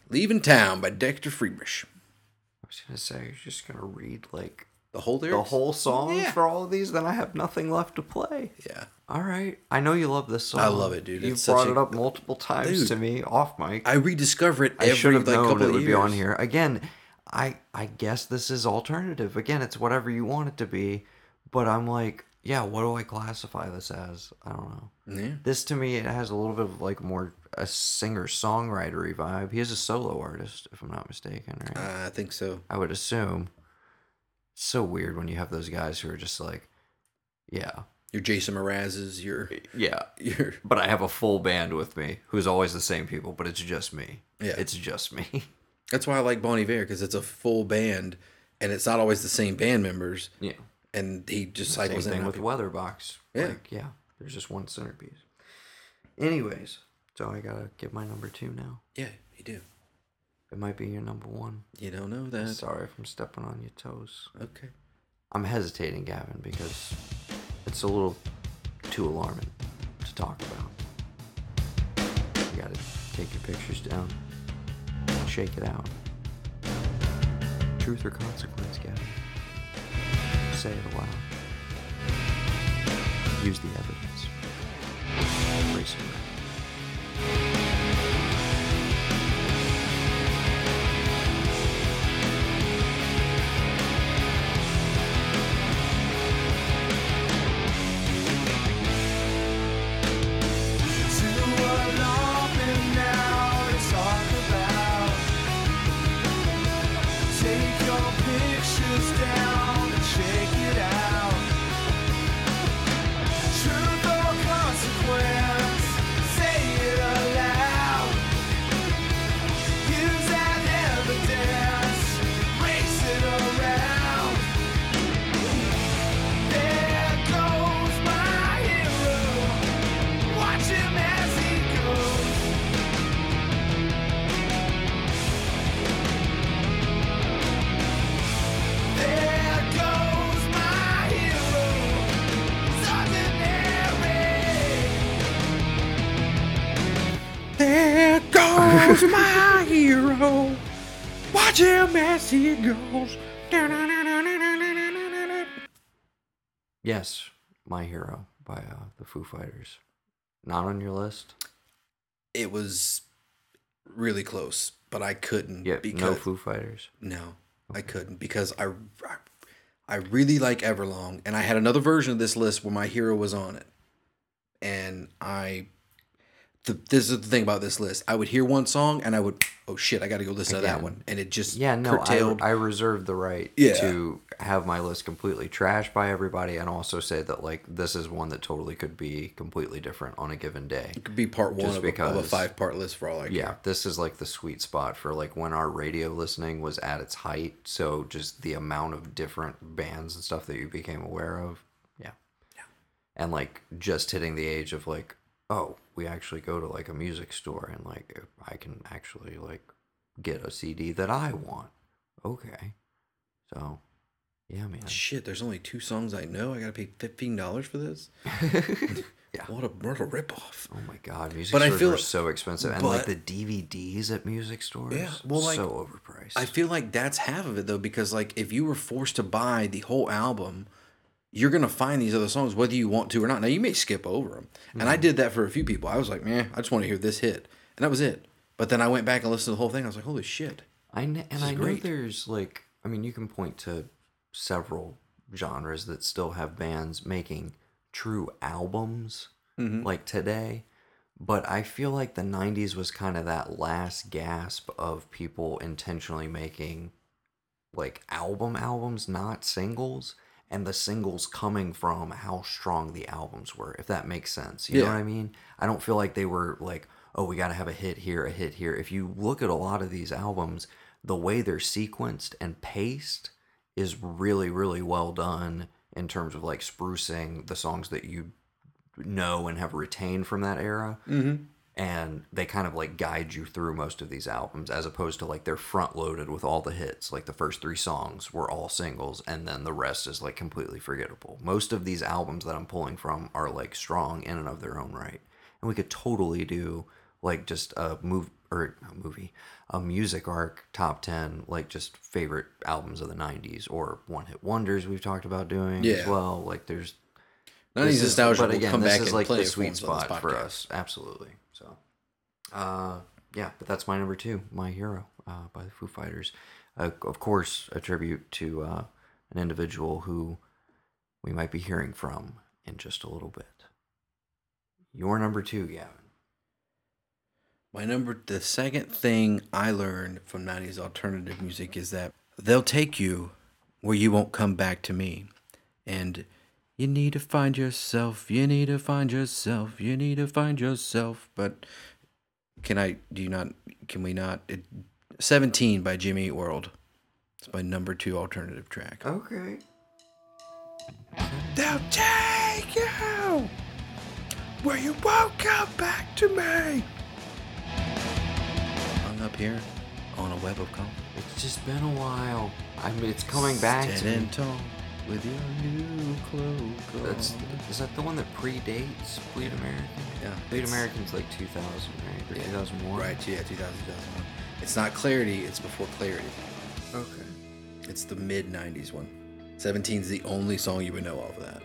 Leaving town by Dexter Freebish. i was gonna say you're just gonna read like The whole the whole songs Yeah. for all of these then i have nothing left to play Yeah. All right. I know you love this song. I love it, dude. You've It's brought a- it up multiple times Dude. to me off mic. I rediscover it I should have like, known it would years. be on here. Again, I I guess this is alternative. Again, it's whatever you want it to be. But I'm like, yeah, what do I classify this as? I don't know. Yeah. This to me, it has a little bit of like more a singer songwritery vibe. He is a solo artist, if I'm not mistaken, right? Uh, I think so. I would assume. It's so weird when you have those guys who are just like, yeah, Your Jason Mraz's, your yeah, your but I have a full band with me who's always the same people, but it's just me. Yeah. It's just me. (laughs) That's why I like Bon Iver because it's a full band, and it's not always the same band members. yeah. And he just Same cycles in. thing with people. Weatherbox. Yeah. Like, yeah. There's just one centerpiece. Anyways, so I gotta get my number two now. Yeah, you do. It might be your number one. You don't know that. Sorry if I'm stepping on your toes. Okay. I'm hesitating, Gavin, because it's a little too alarming to talk about. You gotta take your pictures down, shake it out. Truth or consequence, Gavin? Say it aloud. Use the evidence. Racing goes my hero. Watch him as he goes. Yes, My Hero by uh, the Foo Fighters. Not on your list? It was really close, but I couldn't Yeah, because no Foo Fighters. No, I couldn't because I, I I really like Everlong, and I had another version of this list where my hero was on it, and I. The, this is the thing about this list. I would hear one song and I would, oh shit, I got to go listen to that one, and it just Yeah, no, curtailed. I, I reserve the right Yeah. to have my list completely trashed by everybody and also say that, like, this is one that totally could be completely different on a given day. it could be part one of, a, of a five part list for all I care. Yeah, this is like the sweet spot for like when our radio listening was at its height. So just the amount of different bands and stuff that you became aware of. Yeah. Yeah. And like just hitting the age of like, oh, we actually go to like a music store and like I can actually like get a CD that I want. Okay. So, yeah, man. Shit, there's only two songs I know. I got to pay fifteen dollars for this. (laughs) Yeah. What a what a ripoff. Oh my god, music But I feel- are so expensive, and like the DVDs at music stores, Yeah, well, like, so overpriced. I feel like that's half of it though, because like if you were forced to buy the whole album, you're gonna find these other songs whether you want to or not. Now you may skip over them, and Mm-hmm. I did that for a few people. I was like, man, I just want to hear this hit, and that was it. But then I went back and listened to the whole thing. I was like, holy shit. I kn- and I know there's like I mean you can point to several genres that still have bands making true albums Mm-hmm. like today, but I feel like the 90s was kind of that last gasp of people intentionally making like album albums, not singles, and the singles coming from how strong the albums were, if that makes sense. You know what I mean? I don't feel like they were like, oh, we got to have a hit here, a hit here. If you look at a lot of these albums, the way they're sequenced and paced is really, really well done in terms of like sprucing the songs that you know and have retained from that era Mm-hmm. And they kind of like guide you through most of these albums as opposed to like they're front loaded with all the hits. Like the first three songs were all singles and then the rest is like completely forgettable. Most of these albums that i'm pulling from are like strong in and of their own right. And we could totally do like just a move or a movie a Music Ark top 10 like just favorite albums of the 90s or one hit wonders we've talked about doing as well. Like there's None of these nostalgia but will again, come this back is and like play the sweet us on this spot for us. Absolutely. So, uh, yeah, but that's my number two, My Hero, uh, by the Foo Fighters. Uh, of course, a tribute to uh, an individual who we might be hearing from in just a little bit. Your number two, Gavin. My number, the second thing I learned from 90s alternative music is that they'll take you where you won't come back to me. And you need to find yourself, you need to find yourself, you need to find yourself. But can I, do you not, can we not? It, 17 by Jimmy Eat World. It's my number two alternative track. Okay. They'll take you where you won't come back to me. Hung up here on a web of comfort. It's just been a while. I mean, it's coming back to me. Standing tall with your new cloak. That's is that the one that predates Bleed American? Yeah, Bleed it's- American's like 2000, right? Or Yeah, 2001. Right, yeah, 2000, 2001. It's not Clarity, it's before Clarity. Okay. It's the mid 90s one. 17's the only song you would know off of that.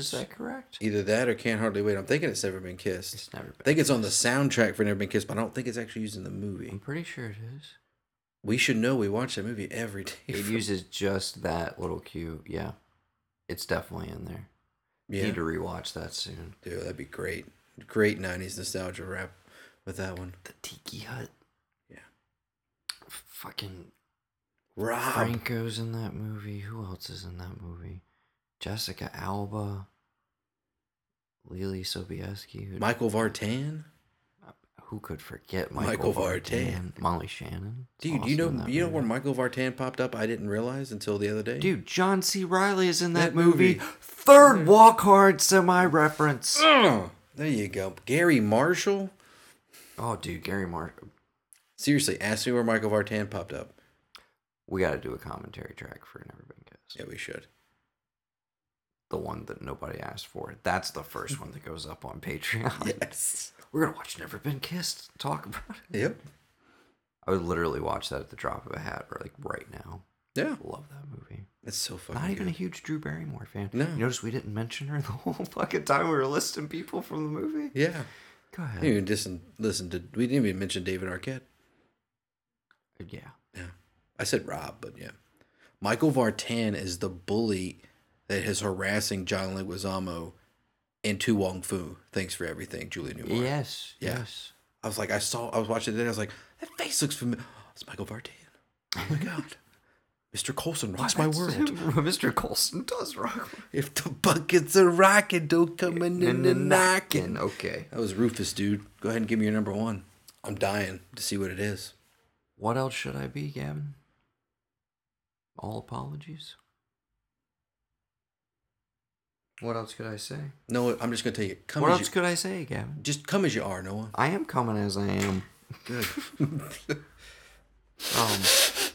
Is that correct? Either that or Can't Hardly Wait. I'm thinking it's Never Been Kissed. It's never been. I think it's on the soundtrack for Never Been Kissed, but I don't think it's actually used in the movie. I'm pretty sure it is. We should know. We watch that movie every day. It (laughs) uses just that little cue. Yeah. It's definitely in there. yeah. Need to rewatch that soon. Dude, that'd be great. Great 90s nostalgia rap with that one. The Tiki Hut. Yeah. Fucking Rob. Franco's in that movie. Who else is in that movie? Jessica Alba. Leelee Sobieski. Michael Vartan. who could forget Michael Michael, Vartan. Vartan? Molly Shannon. Dude, you know also in that you know where Michael Vartan popped up? I didn't realize until the other day. Dude, John C. Reilly is in that, That movie. movie. Third Walk Hard semi reference. Ugh. Ah, there you go. Garry Marshall. Oh, dude, Gary Mark. Seriously, ask me where Michael Vartan popped up. We got to do a commentary track for Never Been Kissed. Yeah, we should. The one that nobody asked for. That's the first one that goes up on Patreon. (laughs) Yes. We're gonna watch Never Been Kissed. Talk about it. Yep. I would literally watch that at the drop of a hat, or like right now. Yeah. Love that movie. It's so fucking Not even a huge Drew Barrymore fan. No. You notice we didn't mention her the (laughs) whole fucking time we were listing people from the movie. Yeah. Go ahead. Even listen, listen to. We didn't even mention David Arquette. Uh, yeah. Yeah. I said Rob, but yeah. Michael Vartan is the bully that is harassing John Leguizamo in To Wong Foo. Thanks for everything, Julie Newmar. Yes. Yeah. Yes. I was like, I saw, I was watching it. I was like, that face looks familiar. It's Michael Vartan. Oh my (laughs) god, Mr. Coulson rocks my world. (laughs) Mr. Coulson does rock. If the buckets are rocking, don't come in and And knocking. Okay. That was Rufus, dude. Go ahead and give me your number one. I'm dying to see what it is. What else should I be, Gavin? All apologies. What else could I say? No, I'm just gonna tell you. Come what as else you, could I say, Gavin? just come as you are, Noah. I am coming as I am. Good. (laughs) Um,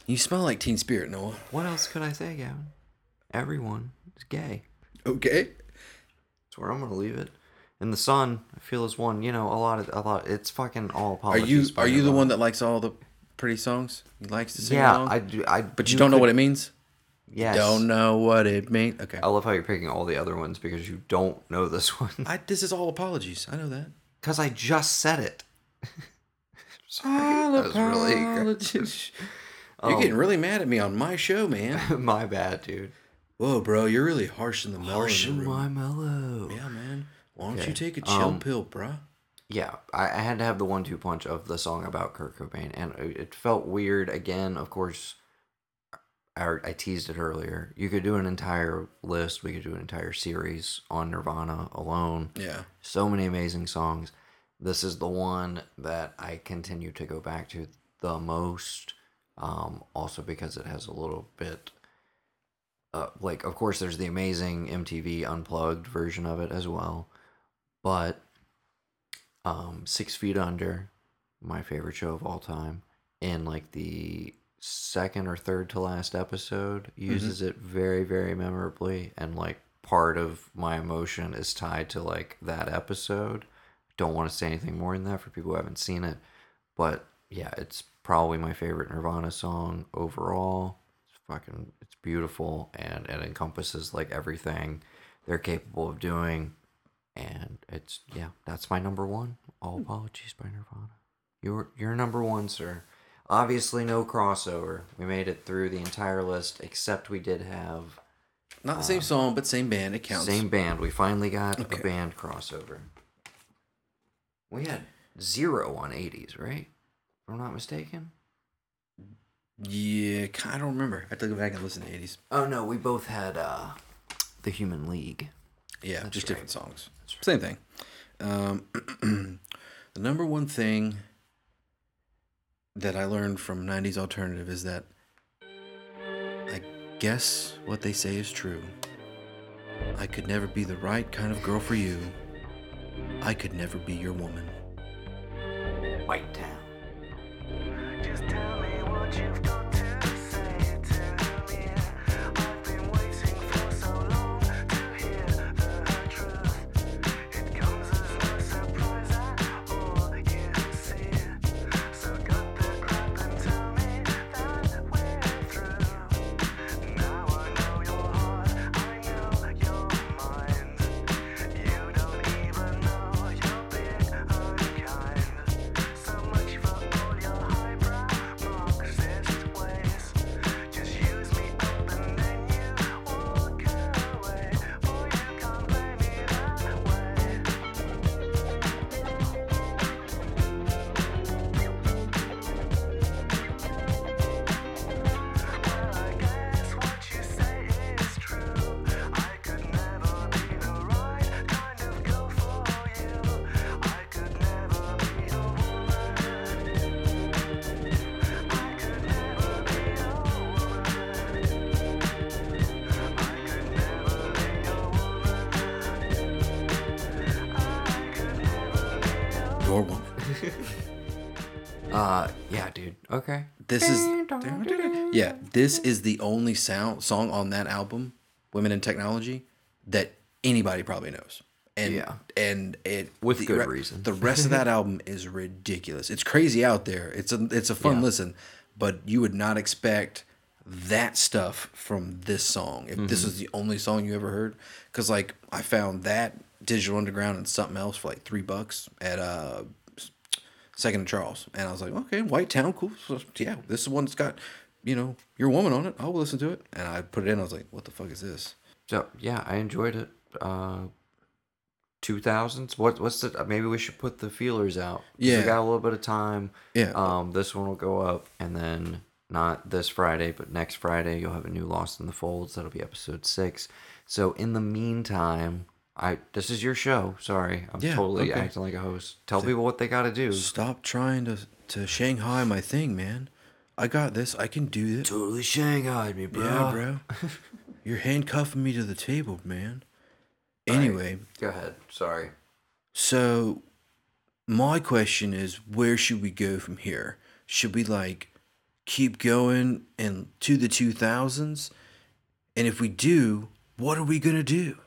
you smell like Teen Spirit, Noah. what else could I say, Gavin? Everyone is gay. Okay. That's where I'm gonna leave it. And the sun, I feel is one. You know, a lot of a lot. It's fucking all Are you are you the one that likes all the pretty songs? He likes to sing Yeah, along? I do. I. But you, don't know what it means. Yes. Don't know what it means. Okay. I love how you're picking all the other ones because you don't know this (laughs) one. I this is all apologies. I know that. Because I just said it. (laughs) Sorry, that was really. (laughs) You're Um, getting really mad at me on my show, man. my bad, dude. Whoa, bro, you're really harsh in the mellow. Harsh in my mellow. Yeah, man. Why don't Okay, you take a chill um, pill, bruh? Yeah, I, I had to have the one-two punch of the song about Kurt Cobain, and it felt weird. Again, of course, I, I teased it earlier. You could do an entire list. We could do an entire series on Nirvana alone. Yeah. So many amazing songs. This is the one that I continue to go back to the most. Um, also because it has a little bit. Uh, like, of course, there's the amazing MTV Unplugged version of it as well, but um, Six Feet Under, my favorite show of all time, and like the second or third to last episode mm-hmm. uses it very, very memorably, and like part of my emotion is tied to like that episode. Don't want to say anything more than that for people who haven't seen it, but yeah, it's probably my favorite Nirvana song overall. It's fucking, it's beautiful, and it encompasses like everything they're capable of doing and it's yeah, that's my number one. All hmm. apologies by Nirvana. You're you're number one, sir. Obviously, no crossover. We made it through the entire list, except we did have Not the same song, but same band. It counts. Same band. We finally got Okay. a band crossover. We had zero on 80s, right? If I'm not mistaken. Yeah, I don't remember. I have to go back and listen to 80s. Oh no, we both had uh the Human League. Yeah, That's just right. different songs. Same thing. Um, (clears throat) the number one thing that I learned from 90s alternative is that I guess what they say is true. I could never be the right kind of girl for you. I could never be your woman. White Town. (laughs) Uh yeah, dude. Okay. This is yeah. This is the only sound song on that album, "Women in Technology," that anybody probably knows. And Yeah. and it With the good re- reason. The rest of that (laughs) album is ridiculous. It's crazy out there. It's a it's a fun Yeah. listen, but you would not expect that stuff from this song if this Mm-hmm. was the only song you ever heard. Because like I found that Digital Underground and something else for like three bucks at uh Second Charles, and I was like, okay, White Town, cool. So, yeah, this is one that's got, you know, your woman on it. I'll listen to it, and I put it in. I was like, what the fuck is this? So yeah, I enjoyed it. Uh, two thousands. What what's the? Maybe we should put the feelers out Yeah. we got a little bit of time. Yeah. Um, this one will go up, and then not this Friday, but next Friday you'll have a new Lost in the Folds. That'll be episode six. So in the meantime, I this is your show. Sorry, I'm Yeah, totally okay. acting like a host. Tell people what they got to do. Stop trying to to Shanghai my thing, man. I got this. I can do this. Totally shanghaied me, bro. Yeah, bro. (laughs) You're handcuffing me to the table, man. Anyway, Go ahead. Sorry. So, my question is, where should we go from here? Should we like keep going and to the 2000s? And if we do, what are we going to do?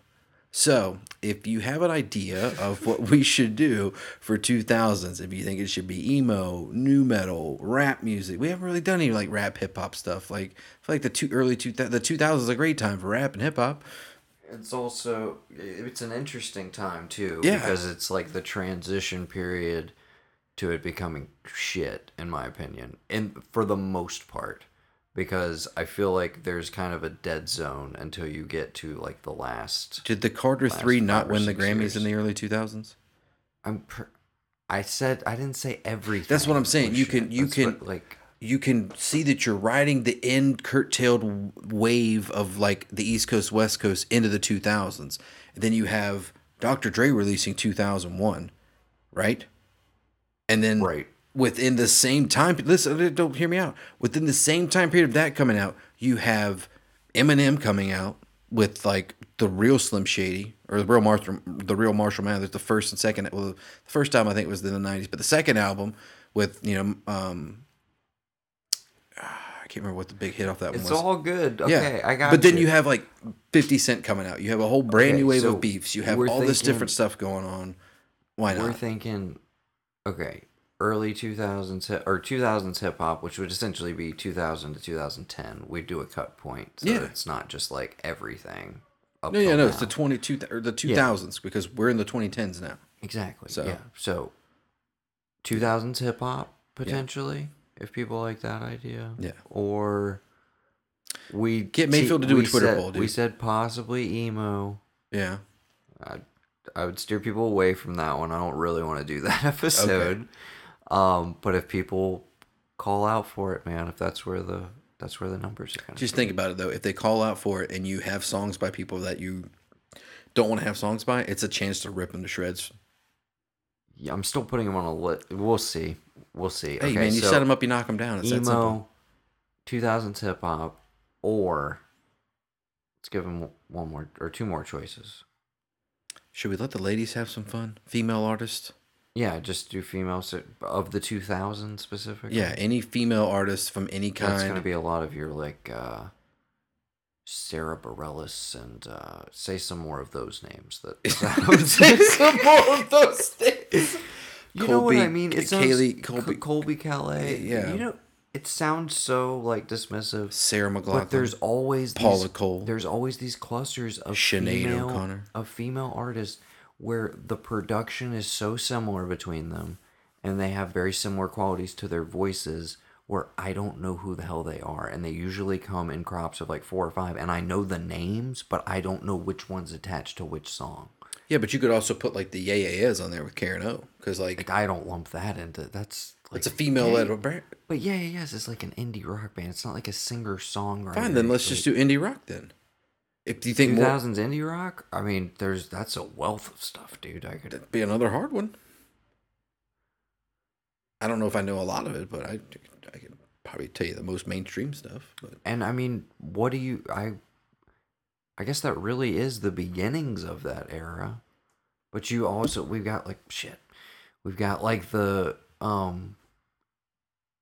So, if you have an idea of what we should do for 2000s, if you think it should be emo, nu metal, rap music, we haven't really done any like rap hip hop stuff. Like, I feel like the two early two the 2000s is a great time for rap and hip hop. It's also it's an interesting time too Yeah. because it's like the transition period to it becoming shit in my opinion. And for the most part because I feel like there's kind of a dead zone until you get to like the last Did the Carter 3 not win the Grammys years. in the early 2000s? I'm pr- I said I didn't say everything. That's what I'm saying. You can- you That's can- what, like you can see that you're riding the end curtailed wave of like the East Coast, West Coast into the 2000s. And then you have Dr. Dre releasing 2001, right? And then Right. Within the same time, listen, don't hear me out. Within the same time period of that coming out, you have Eminem coming out with like the real Slim Shady or the real Marshall, the real Marshall Mathers. The first and second, well, the first time I think was in the '90s, but the second album with you know, um, I can't remember what the big hit off that it's one was. It's all good. Okay, I got But then you have like 50 Cent coming out. You have a whole brand Okay, new wave so of beefs. You have all this different stuff going on. Why not? We're thinking, okay, early 2000s or 2000s hip hop, which would essentially be 2000 to 2010. We do a cut point, so Yeah. it's not just like everything. Up No, yeah, no, it's the now. 22 or the 2000s because we're in the 2010s now. exactly. so- yeah, so 2000s hip hop potentially, if people like that idea. Yeah. Or we Get Mayfield to do a Twitter said- poll, We said possibly emo. Yeah. I, I would steer people away from that one. I don't really want to do that (laughs) episode. Um, but if people call out for it, man, if that's where the that's where the numbers are going. Just think about it though. If they call out for it and you have songs by people that you don't want to have songs by, it's a chance to rip them to shreds. Yeah, I'm still putting them on a list. We'll see. We'll see. Hey okay, man, you so set them up, you knock them down. It's that emo, 2000s hip hop, or let's give them one more or two more choices. Should we let the ladies have some fun? Female artists? Yeah, just do females of the 2000 specifically. Yeah, any female artist from any kind. That's going to be a lot of your like uh, Sara Bareilles and uh, say some more of those names. That (laughs) (laughs) Say some more of those names. you know what I mean? It K- sounds Kaylee- Colbie, Colbie- Colbie Caillat. Yeah. you know, it sounds so like dismissive. Sarah McLachlan. But there's always Paula these, Cole. There's always these clusters of Sinead female, O'Connor. of female artists where the production is so similar between them, and they have very similar qualities to their voices. Where I don't know who the hell they are, and they usually come in crops of like four or five, and I know the names, but I don't know which one's attached to which song. Yeah, but you could also put like the Yeah Yeah Yeahs on there with Karen O. Because like, Like I don't lump that into that's like it's a female led yeah, brand. But yeah, yeah, yes, it's like an indie rock band. It's not like a singer songwriter. Fine, then let's just do indie rock then. If you think two more, thousands indie rock. I mean, there's that's a wealth of stuff, dude. I could. that'd be another hard one. I don't know if I know a lot of it, but I I could probably tell you the most mainstream stuff. But And I mean, what do you? I. I guess that really is the beginnings of that era, but you also we've got like shit. We've got like the um.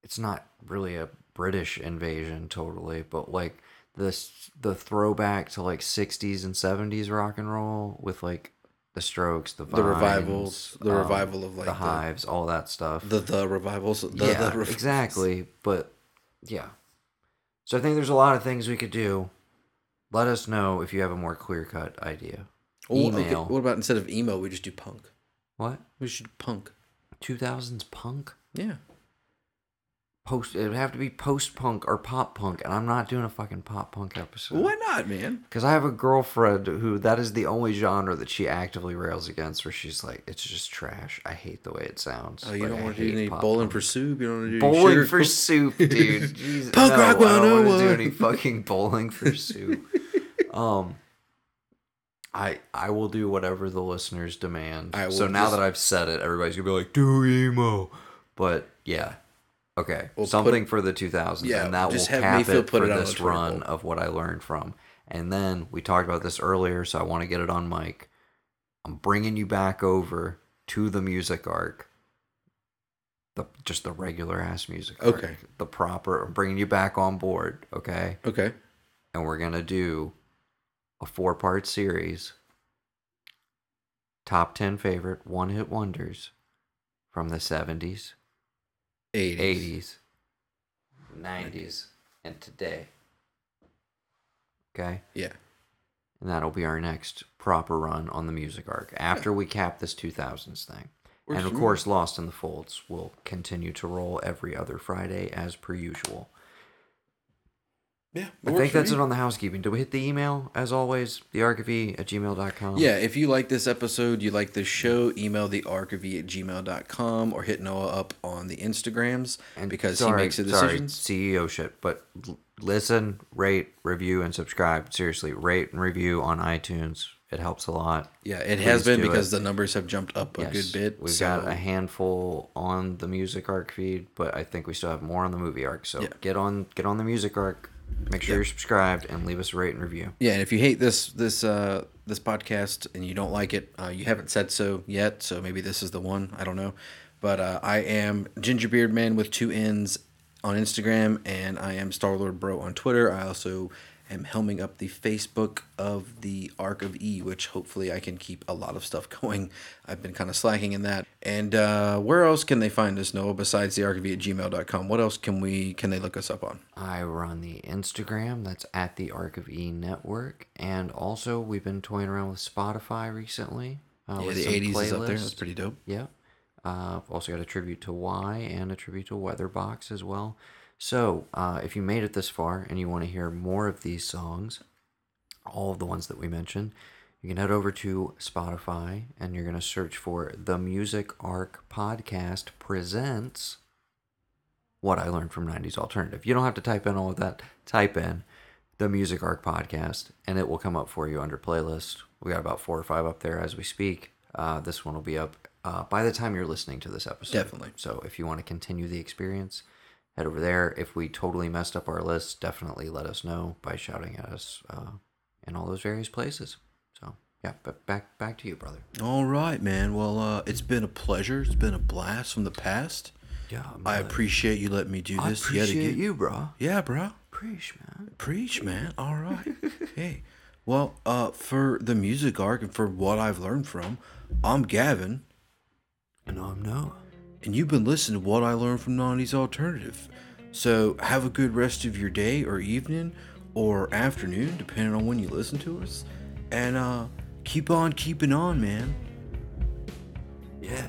It's not really a British invasion totally, but like this the throwback to like 60s and 70s rock and roll with like the Strokes, the The revivals, the um, revival of, like, the the- Hives, all that stuff. the the revivals, the, yeah, the rev- exactly. But yeah, so I think there's a lot of things we could do. Let us know if you have a more clear cut idea. Oh, okay, Email. What about instead of emo, we just do punk? What? We should punk. 2000s punk? Yeah. Post. It would have to be post punk or pop punk, and I'm not doing a fucking pop punk episode. Why not, man? Because I have a girlfriend who that is the only genre that she actively rails against, where she's like, "It's just trash. I hate the way it sounds." Oh, you Like, don't want to do any bowling punk." for soup? You don't want to do bowling for soup, dude. (laughs) Jesus. Punk no, rock I don't want to do any fucking bowling for soup. (laughs) um, I I will do whatever the listeners demand. So now just- that I've said it, everybody's gonna be like, "Do emo," but yeah. Okay, We'll put- something for the 2000s, Yeah, and that just will cap Mayfield it put for it this run of what I learned from. And then we talked about this earlier, so I want to get it on mic. I'm bringing you back over to the Music Ark, the just the regular ass music. Ark, Okay. the proper. I'm bringing you back on board. Okay, Okay. and we're gonna do a four part series. Top ten favorite one hit wonders from the 70s, 80s. 80s, 90s, and today. Okay? Yeah. And that'll be our next proper run on the Music Ark after we cap this 2000s thing. Works and of for course, Lost in the Folds will continue to roll every other Friday as per usual. Yeah. I think that's it on the housekeeping. Did we hit the email as always? thearkofe at gmail.com. Yeah, if you like this episode, you like this show, email the arkofe at gmail.com or hit Noah up on the Instagrams And because sorry, he makes the sorry, decisions. CEO shit, but listen, rate, review, and subscribe. Seriously, rate and review on iTunes. It helps a lot. Yeah, it Please has been because it. the numbers have jumped up a Yes, good bit. We've so got a handful on the Music Ark feed, but I think we still have more on the Movie Ark. So Yeah. get on get on the Music Ark. Make sure Yeah. you're subscribed and leave us a rate and review. Yeah, and if you hate this this uh this podcast and you don't like it, uh, you haven't said so yet, so maybe this is the one. I don't know, but uh, I am Gingerbeard Man with two N's on Instagram, and I am Star Lord Bro on Twitter. I also am helming up the Facebook of the Ark of E, which hopefully I can keep a lot of stuff (laughs) going. I've been kind of slacking in that. And uh, where else can they find us, Noah, besides the Ark of E at gmail.com? What else can we can they look us up on? I run the Instagram. That's at the Ark of E Network, and also we've been toying around with Spotify recently. Uh, yeah, with the some 80s is up there. That's pretty dope. Yeah. Uh, I've also got a tribute to Y and a tribute to Weatherbox as well. So, uh, if you made it this far and you want to hear more of these songs, all of the ones that we mentioned, you can head over to Spotify and you're going to search for the Music Ark Podcast Presents What I Learned from 90s Alternative. You don't have to type in all of that. Type in the Music Ark Podcast and it will come up for you under playlist. We got about four or five up there as we speak. Uh, this one will be up uh, by the time you're listening to this episode. Definitely. So if you want to continue the experience, head over there. If we totally messed up our list, definitely let us know by shouting at us uh, in all those various places. So yeah, but back back to you, brother. All right, man. Well, uh, it's been a pleasure. It's been a blast from the past. Yeah, I appreciate you letting me do I this yet appreciate again. you, bro. Yeah, bro. Preach, man. Preach, man. All (laughs) right. hey. Well, uh, for the Music Ark and for what I've learned from, I'm Gavin, And I'm Noah. And you've been listening to what I learned from 90s Alternative. So have a good rest of your day or evening or afternoon, depending on when you listen to us. And uh, keep on keeping on, man. Yeah.